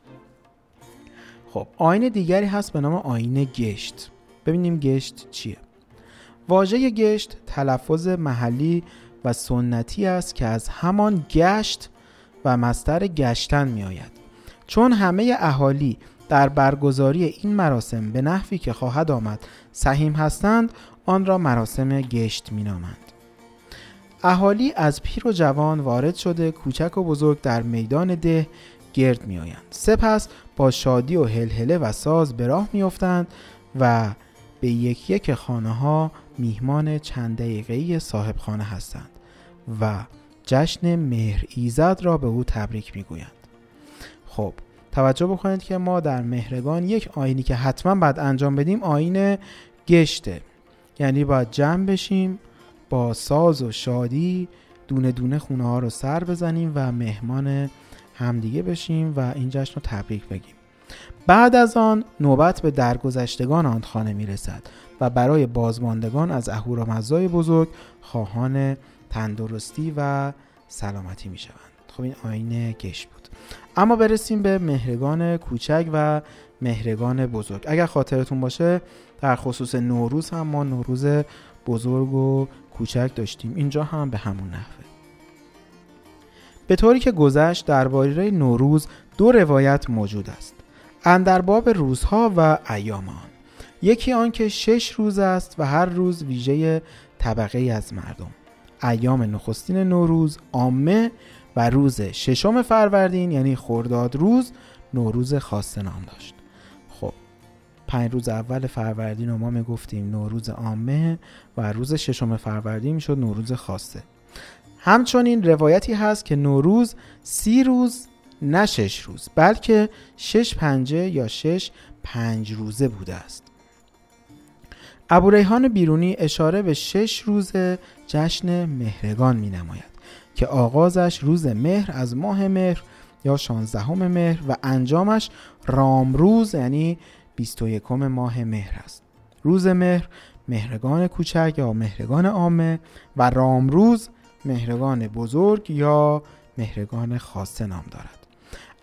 خب آین دیگری هست به نام آین گشت. ببینیم گشت چیه. واژه گشت تلفظ محلی و سنتی است که از همان گشت و مستر گشتن می آید چون همه اهالی در برگزاری این مراسم به نحوی که خواهد آمد سهیم هستند آن را مراسم گشت می نامند. اهالی از پیر و جوان وارد شده کوچک و بزرگ در میدان ده گرد می آیند. سپس با شادی و هلهله و ساز به راه می افتند و به یک یک خانه ها میهمان چند دقیقه‌ای صاحب خانه هستند و جشن مهر ایزد را به او تبریک می گویند. خب توجه بکنید که ما در مهرگان یک آینی که حتما باید انجام بدیم آین گشته یعنی باید جمع بشیم با ساز و شادی دونه دونه خونه ها رو سر بزنیم و مهمان همدیگه بشیم و این جشن رو تبریک بگیم. بعد از آن نوبت به درگذشتگان آن خانه می رسد و برای بازماندگان از اهورامزدای بزرگ خواهان تندرستی و سلامتی می شوند خب این آین گشت بود. اما برسیم به مهرگان کوچک و مهرگان بزرگ. اگر خاطرتون باشه در خصوص نوروز هم ما نوروز بزرگ و کوچک داشتیم. اینجا هم به همون نحوه. به طوری که گذشت درباره نوروز دو روایت موجود است. اندر باب روزها و ایام آن. یکی آن که شش روز است و هر روز ویژه طبقه از مردم. ایام نخستین نوروز عامه و روز ششم فروردین یعنی خرداد روز نوروز خاص نام داشت. پنج روز اول فروردین رو ما می‌گفتیم نوروز عامه و روز ششم فروردین می‌شد نوروز خاصه. همچنین روایتی هست که نوروز سی روز نه شش روز بلکه شش پنجه یا شش پنج روزه بوده است. ابو ریحان بیرونی اشاره به شش روز جشن مهرگان می نماید که آغازش روز مهر از ماه مهر یا 16 مهر و انجامش رامروز یعنی 21 ماه مهر است. روز مهر مهرگان کوچک یا مهرگان عامه و رامروز مهرگان بزرگ یا مهرگان خاصه نام دارد.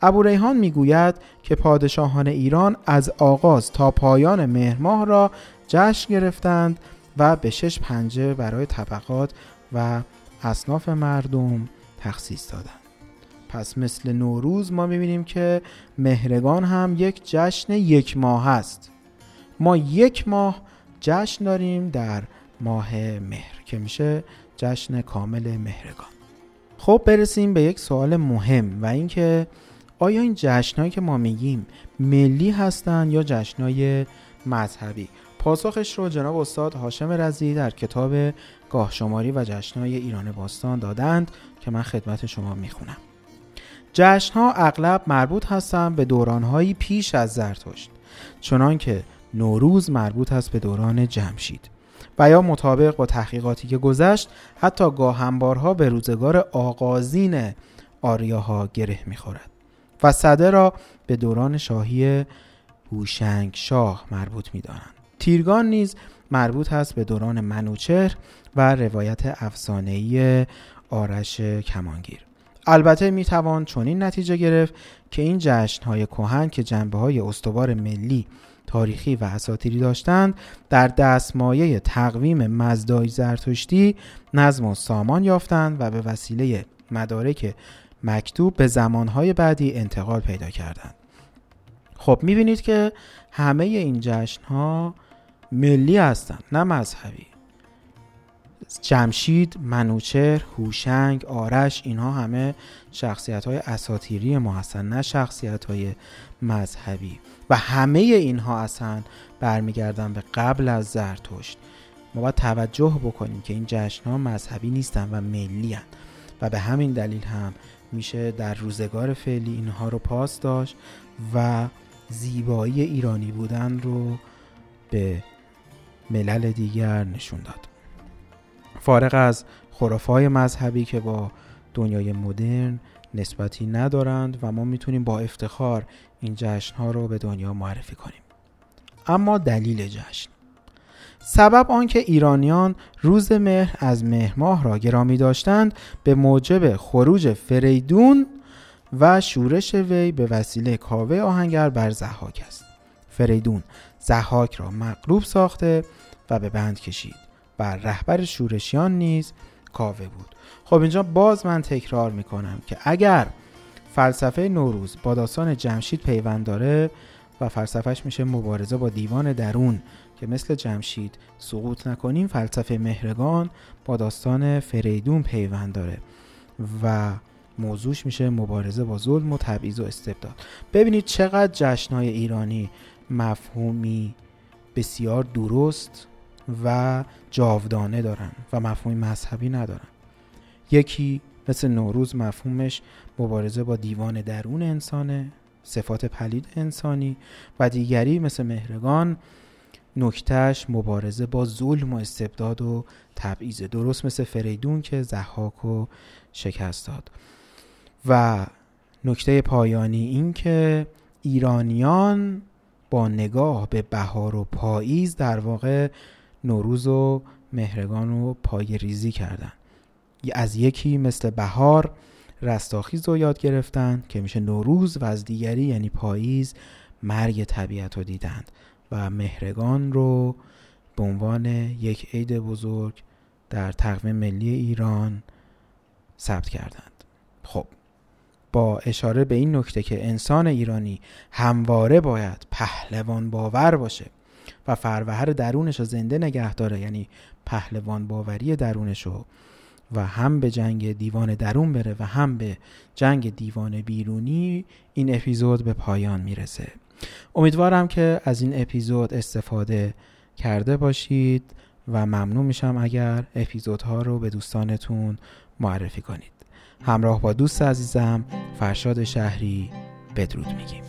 ابو ریحان می‌گوید که پادشاهان ایران از آغاز تا پایان مهر ماه را جشن گرفتند و به شش پنجه برای طبقات و اصناف مردم تخصیص دادند. پس مثل نوروز ما می‌بینیم که مهرگان هم یک جشن یک ماه است. ما یک ماه جشن داریم در ماه مهر که میشه جشن کامل مهرگان. خب برسیم به یک سوال مهم و اینکه آیا این جشنهایی که ما میگیم ملی هستند یا جشنهای مذهبی؟ پاسخش رو جناب استاد هاشم رزی در کتاب گاه شماری و جشنهای ایران باستان دادند که من خدمت شما می‌خونم. جشن ها اغلب مربوط هستند به دورانهایی پیش از زرتشت چنان که نوروز مربوط است به دوران جمشید و یا مطابق با تحقیقاتی که گذشت حتی گاهنبارها به روزگار آغازین آریاها گره می‌خورد و صده را به دوران شاهی هوشنگ شاه مربوط می‌دانند. تیرگان نیز مربوط است به دوران منوچهر و روایت افسانه‌ای آرش کمانگیر. البته می توان چنین نتیجه گرفت که این جشن های کهن که جنبه های استوار ملی تاریخی و اساطیری داشتند در دستمایه تقویم مزدای زرتشتی نظم و سامان یافتند و به وسیله مدارک مکتوب به زمانهای بعدی انتقال پیدا کردند. خب می‌بینید که همه این جشن ها ملی هستند نه مذهبی. جمشید، منوچهر، هوشنگ، آرش اینها همه شخصیت های اساتیری ما هستن نه شخصیت های مذهبی. و همه اینها اصلا برمیگردن به قبل از زرتشت. ما باید توجه بکنیم که این جشن ها مذهبی نیستن و ملی هن. و به همین دلیل هم میشه در روزگار فعلی اینها رو پاس داشت و زیبایی ایرانی بودن رو به ملل دیگر نشون داد. فارغ از خرافای مذهبی که با دنیای مدرن نسبتی ندارند و ما می‌تونیم با افتخار این جشن ها رو به دنیا معرفی کنیم. اما دلیل جشن. سبب آنکه ایرانیان روز مهر از مهر ماه را گرامی داشتند به موجب خروج فریدون و شورش وی به وسیله کاوه آهنگر بر زحاک است. فریدون زحاک را مغلوب ساخته و به بند کشید. و رهبر شورشیان نیز کاوه بود. خب اینجا باز من تکرار می‌کنم که اگر فلسفه نوروز با داستان جمشید پیوند داره و فلسفهش میشه مبارزه با دیوان درون که مثل جمشید سقوط نکنیم فلسفه مهرگان با داستان فریدون پیوند داره و موضوعش میشه مبارزه با ظلم و تبعیض و استبداد. ببینید چقدر جشنهای ایرانی مفهومی بسیار درست و جاودانه دارن و مفهومی مذهبی ندارن. یکی مثل نوروز مفهومش مبارزه با دیوان درون انسانه صفات پلید انسانی و دیگری مثل مهرگان نکتهش مبارزه با ظلم و استبداد و تبعیض. درست مثل فریدون که زحاک و شکست داد. و نکته پایانی این که ایرانیان با نگاه به بهار و پاییز در واقع نوروز و مهرگان و پای ریزی کردن. از یکی مثل بهار رستاخیز رو یاد گرفتن که میشه نوروز و از دیگری یعنی پاییز مرگ طبیعت رو دیدند و مهرگان رو به عنوان یک عید بزرگ در تقویم ملی ایران ثبت کردند. خب با اشاره به این نکته که انسان ایرانی همواره باید پهلوان باور باشه و فروهر درونش رو زنده نگه داره یعنی پهلوان باوری درونش رو. و هم به جنگ دیوان درون بره و هم به جنگ دیوان بیرونی این اپیزود به پایان می‌رسه. امیدوارم که از این اپیزود استفاده کرده باشید و ممنون میشم اگر اپیزودها رو به دوستانتون معرفی کنید. همراه با دوست عزیزم فرشاد شهری بدرود میگیم.